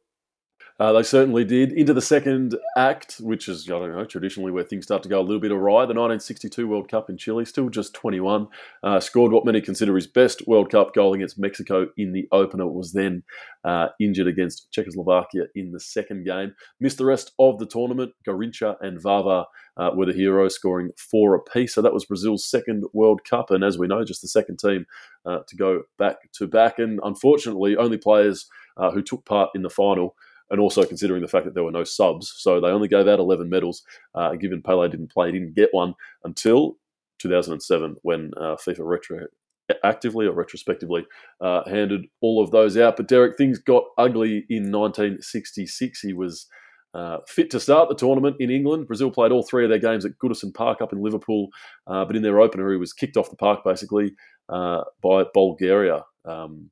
Uh, they certainly did. Into the second act, which is, I don't know, traditionally where things start to go a little bit awry. The 1962 World Cup in Chile, still just 21, uh, scored what many consider his best World Cup goal against Mexico in the opener. Was then uh, injured against Czechoslovakia in the second game. Missed the rest of the tournament. Garrincha and Vava uh, were the heroes, scoring four apiece. So that was Brazil's second World Cup, and as we know, just the second team uh, to go back to back. And unfortunately, only players uh, who took part in the final and also considering the fact that there were no subs. So they only gave out 11 medals. Uh, given Pele didn't play, he didn't get one until 2007 when uh, FIFA retro actively or retrospectively uh, handed all of those out. But Derek, things got ugly in 1966. He was uh, fit to start the tournament in England. Brazil played all three of their games at Goodison Park up in Liverpool, uh, but in their opener, he was kicked off the park basically uh, by Bulgaria. Um,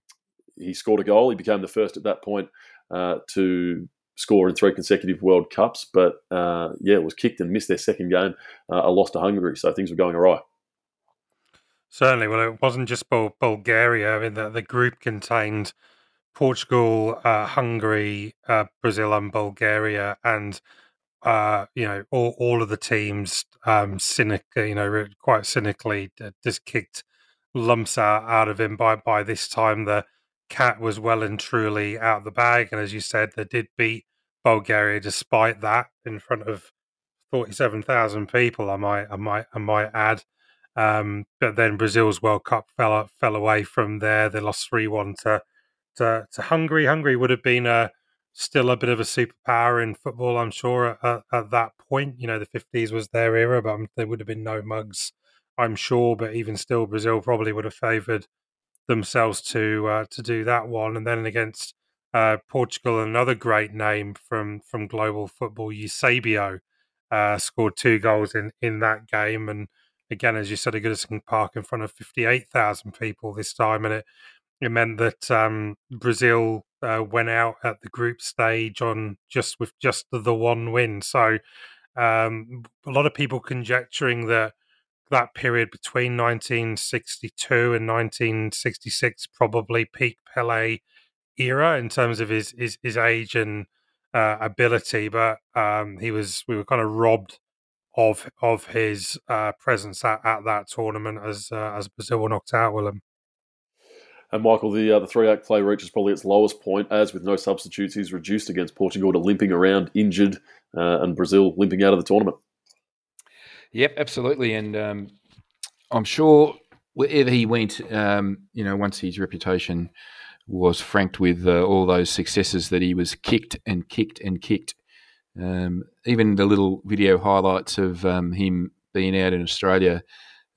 he scored a goal. He became the first at that point uh, to score in three consecutive World Cups, but uh, yeah, it was kicked and missed their second game, uh, a loss to Hungary. So things were going awry. Certainly. Well, it wasn't just Bulgaria. I mean, the, the group contained Portugal, uh, Hungary, uh, Brazil, and Bulgaria, and uh, you know all, all of the teams um, you know, quite cynically just kicked lumps out, out of him. By by this time, the cat was well and truly out the bag, and as you said, they did beat Bulgaria despite that in front of forty-seven thousand people. I might, I might, I might add. Um, but then Brazil's World Cup fell fell away from there. They lost three one to to, to Hungary. Hungary would have been a still a bit of a superpower in football, I'm sure, at, at that point. You know, the 50s was their era, but there would have been no mugs, I'm sure. But even still, Brazil probably would have favoured themselves to uh, to do that one. And then against uh, Portugal, another great name from from global football, Eusebio, uh, scored two goals in, in that game. And again, as you said, a Goodison Park in front of 58,000 people this time. And it it meant that um, Brazil uh, went out at the group stage on just with just the, the one win. So um, a lot of people conjecturing that that period between 1962 and 1966 probably peak Pele era in terms of his his, his age and uh, ability, but um, he was we were kind of robbed of of his uh, presence at, at that tournament as uh, as Brazil were knocked out. with Willem. And Michael, the uh, the three act play reaches probably its lowest point, as with no substitutes, he's reduced against Portugal to limping around, injured, uh, and Brazil limping out of the tournament. Yep, absolutely, and um, I'm sure wherever he went, um, you know, once his reputation was franked with uh, all those successes that he was kicked and kicked and kicked. Um, even the little video highlights of um, him being out in Australia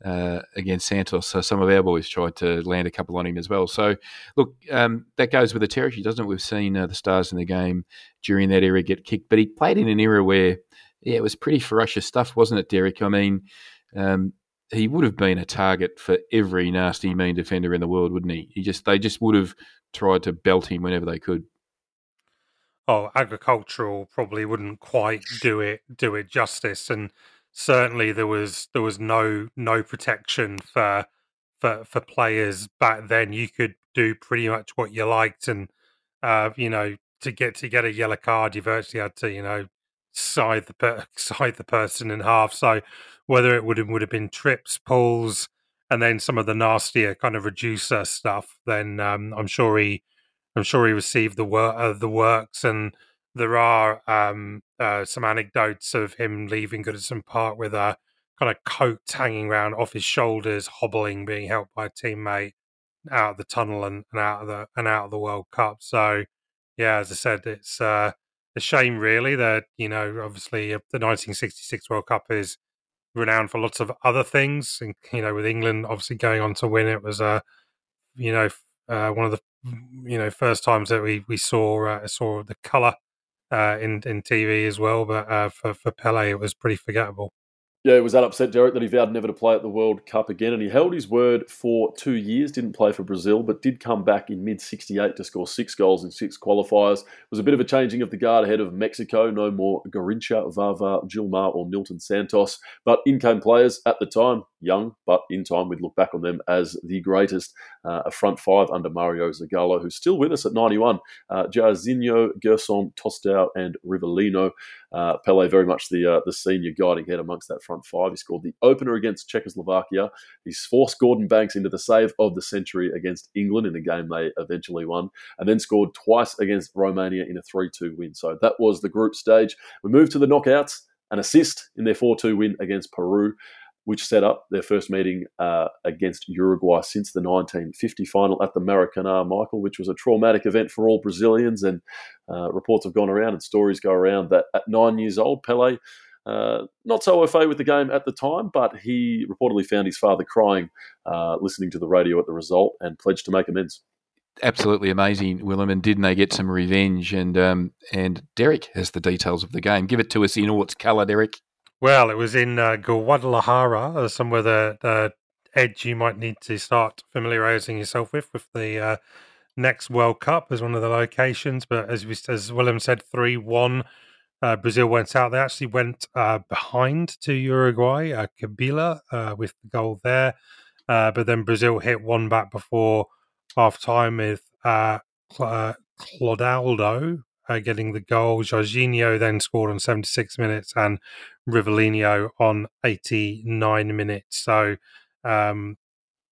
uh, against Santos. So some of our boys tried to land a couple on him as well. So look, um, that goes with the territory, doesn't it? We've seen uh, the stars in the game during that era get kicked, but he played in an era where, yeah, it was pretty ferocious stuff, wasn't it, Derek? I mean, um, he would have been a target for every nasty, mean defender in the world, wouldn't he? He just they just would have tried to belt him whenever they could. Oh, agricultural probably wouldn't quite do it do it justice, and certainly there was there was no no protection for for for players back then. You could do pretty much what you liked, and uh, you know to get to get a yellow card, you virtually had to you know side the per- side the person in half. So whether it would have, would have been trips, pulls, and then some of the nastier kind of reducer stuff, then um, I'm sure he I'm sure he received the work uh, the works and there are um, uh, some anecdotes of him leaving Goodison Park with a kind of coat hanging around off his shoulders, hobbling, being helped by a teammate out of the tunnel and, and out of the and out of the World Cup. So, yeah, as I said, it's uh, a shame, really, that you know, obviously, uh, the 1966 World Cup is renowned for lots of other things, and you know, with England obviously going on to win, it was a uh, you know uh, one of the you know first times that we we saw uh, saw the color uh, in in TV as well. But uh, for for Pele, it was pretty forgettable. Yeah, it was that upset, Derek, that he vowed never to play at the World Cup again. And he held his word for two years, didn't play for Brazil, but did come back in mid 68 to score six goals in six qualifiers. It was a bit of a changing of the guard ahead of Mexico. No more Garrincha, Vava, Gilmar, or Nilton Santos. But in came players at the time young, but in time we'd look back on them as the greatest. Uh, a front five under Mario Zagallo, who's still with us at 91. Uh, Jairzinho, Gerson, Tostão, and Rivellino. Uh, Pele very much the uh, the senior guiding head amongst that front five. He scored the opener against Czechoslovakia. He's forced Gordon Banks into the save of the century against England in a game they eventually won, and then scored twice against Romania in a 3 2 win. So that was the group stage. We moved to the knockouts, an assist in their 4 2 win against Peru which set up their first meeting uh, against Uruguay since the 1950 final at the Maracanã, Michael, which was a traumatic event for all Brazilians. And uh, reports have gone around and stories go around that at nine years old, Pele, uh, not so au fait with the game at the time, but he reportedly found his father crying uh, listening to the radio at the result and pledged to make amends. Absolutely amazing, Willem. And didn't they get some revenge? And um, and Derek has the details of the game. Give it to us in all its colour, Derek. Well, it was in uh, Guadalajara, uh, somewhere the, the edge you might need to start familiarizing yourself with, with the uh, next World Cup as one of the locations. But as we, as Willem said, three one. Uh, Brazil went out. They actually went uh, behind to Uruguay, uh, Cubilla uh, with the goal there. Uh, but then Brazil hit one back before half time with uh, Cl- Clodoaldo uh, getting the goal. Jorginho then scored on 76 minutes and Rivellino on 89 minutes. So um,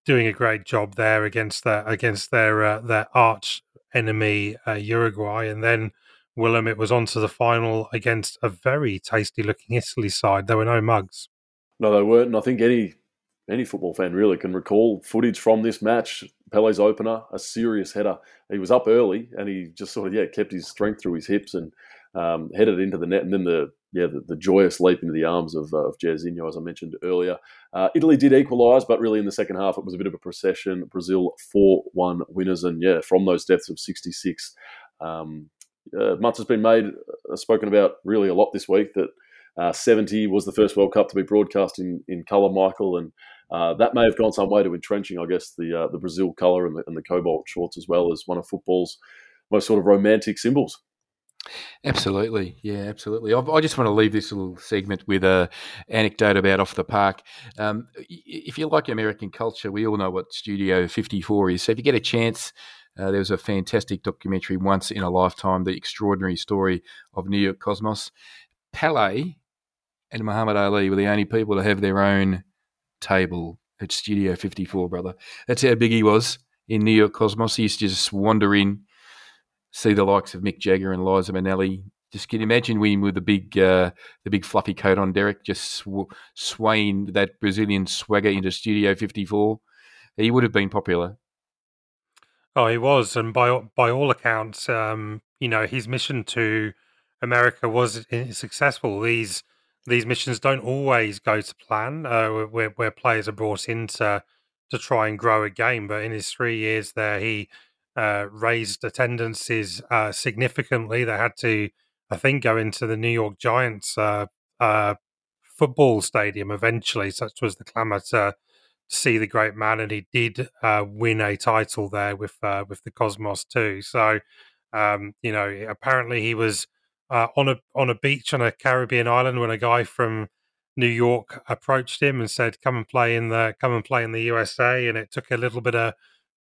doing a great job there against their against their uh, their arch enemy uh, Uruguay, and then Willem it was on to the final against a very tasty looking Italy side. There were no mugs. No, they weren't. And I think any any football fan really can recall footage from this match. Pele's opener, a serious header. He was up early and he just sort of yeah kept his strength through his hips and um, headed into the net. And then the yeah the, the joyous leap into the arms of, uh, of Jairzinho, as I mentioned earlier. Uh, Italy did equalise, but really in the second half it was a bit of a procession. Brazil four one winners, and yeah from those deaths of sixty six. Um, uh, much has been made, uh, spoken about really a lot this week that uh, 70 was the first World Cup to be broadcast in, in colour, Michael, and uh, that may have gone some way to entrenching, I guess, the uh, the Brazil colour and the, and the cobalt shorts as well as one of football's most sort of romantic symbols. Absolutely, yeah, absolutely. I, I, just want to leave this little segment with a anecdote about off the park. Um, if you like American culture, we all know what Studio 54 is. So if you get a chance, uh, there was a fantastic documentary once in a lifetime, the extraordinary story of New York Cosmos. Pele and Muhammad Ali were the only people to have their own table at Studio 54, brother. That's how big he was in New York Cosmos. He used to just wander in, see the likes of Mick Jagger and Liza Minnelli. Just can imagine him with the big, uh, the big fluffy coat on, Derek, just sw- swaying that Brazilian swagger into Studio 54? He would have been popular. Oh, he was, and by by all accounts, um, you know, his mission to America was successful. These these missions don't always go to plan, uh, where where players are brought in to to try and grow a game. But in his three years there, he uh, raised attendances uh, significantly. They had to, I think, go into the New York Giants uh, uh, football stadium eventually. Such was the clamour to see the great man, and he did uh, win a title there with with the Cosmos too. So, um, you know, apparently he was uh, on a on a beach on a Caribbean island when a guy from New York approached him and said, "Come and play in the come and play in the USA." And it took a little bit of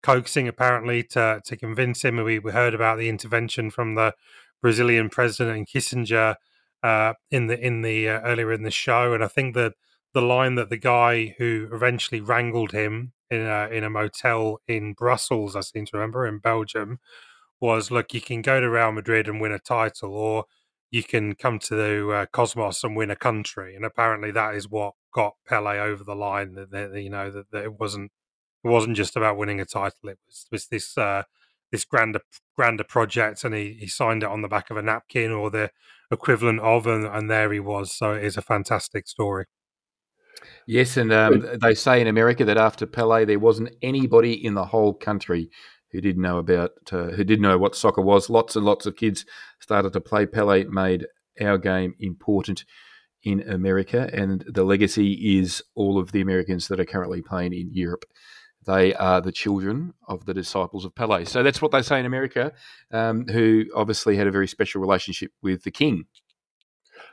coaxing apparently to to convince him. We, we heard about the intervention from the Brazilian president and Kissinger uh, in the in the uh, earlier in the show, and I think that the line that the guy who eventually wrangled him in a in a motel in Brussels, I seem to remember in Belgium, was, "Look, you can go to Real Madrid and win a title, or you can come to the uh, Cosmos and win a country. And apparently, that is what got Pele over the line. That, that you know that, that, it wasn't it wasn't just about winning a title. It was was this uh, this grander grander project, and he, he signed it on the back of a napkin or the equivalent of, and, and there he was. So it is a fantastic story. Yes, and um, they say in America that after Pele, there wasn't anybody in the whole country who didn't know about, uh, who didn't know what soccer was. Lots and lots of kids started to play. Pele made our game important in America, and the legacy is all of the Americans that are currently playing in Europe. They are the children of the disciples of Pele. So that's what they say in America, um, who obviously had a very special relationship with the king.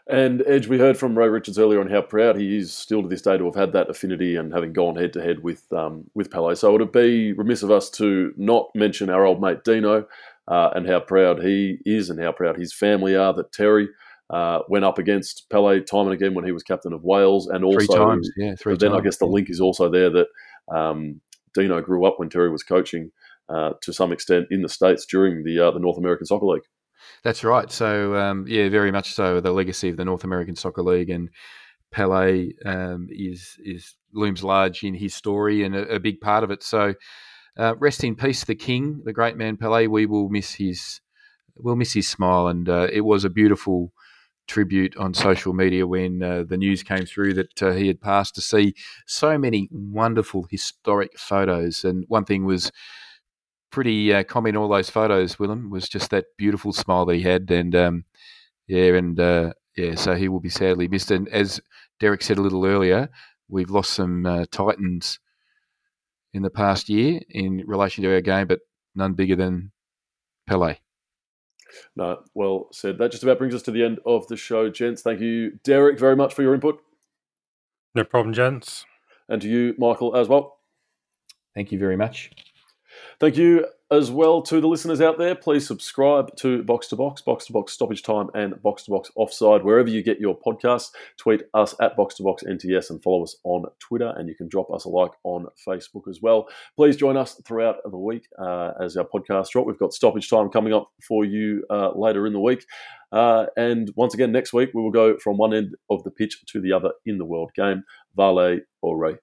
And Edge, we heard from Ray Richards earlier on how proud he is still to this day to have had that affinity and having gone head to head with um, with Pele. So it would be remiss of us to not mention our old mate Dino uh, and how proud he is and how proud his family are that Terry uh, went up against Pele time and again when he was captain of Wales, and also three times, yeah, three then times. I guess the link is also there that um, Dino grew up when Terry was coaching uh, to some extent in the states during the uh, the North American Soccer League. That's right. So um, yeah, very much so. The legacy of the North American Soccer League and Pele um, is is looms large in his story and a, a big part of it. So uh, rest in peace, the king, the great man Pele. We will miss his we'll miss his smile, and uh, it was a beautiful tribute on social media when uh, the news came through that uh, he had passed to see so many wonderful historic photos. And one thing was pretty uh, common in all those photos, Willem, was just that beautiful smile that he had. And um, yeah, and uh, yeah, so he will be sadly missed. And as Derek said a little earlier, we've lost some uh, Titans in the past year in relation to our game, but none bigger than Pele. No, well said. That just about brings us to the end of the show, gents. Thank you, Derek, very much for your input. No problem, gents. And to you, Michael, as well. Thank you very much. Thank you as well to the listeners out there. Please subscribe to Box to Box, Box to Box Stoppage Time, and Box to Box Offside, wherever you get your podcasts. Tweet us at Box to Box NTS and follow us on Twitter, and you can drop us a like on Facebook as well. Please join us throughout the week uh, as our podcast drop. We've got Stoppage Time coming up for you uh, later in the week. Uh, and once again, next week, we will go from one end of the pitch to the other in the World Game. Vale Ray.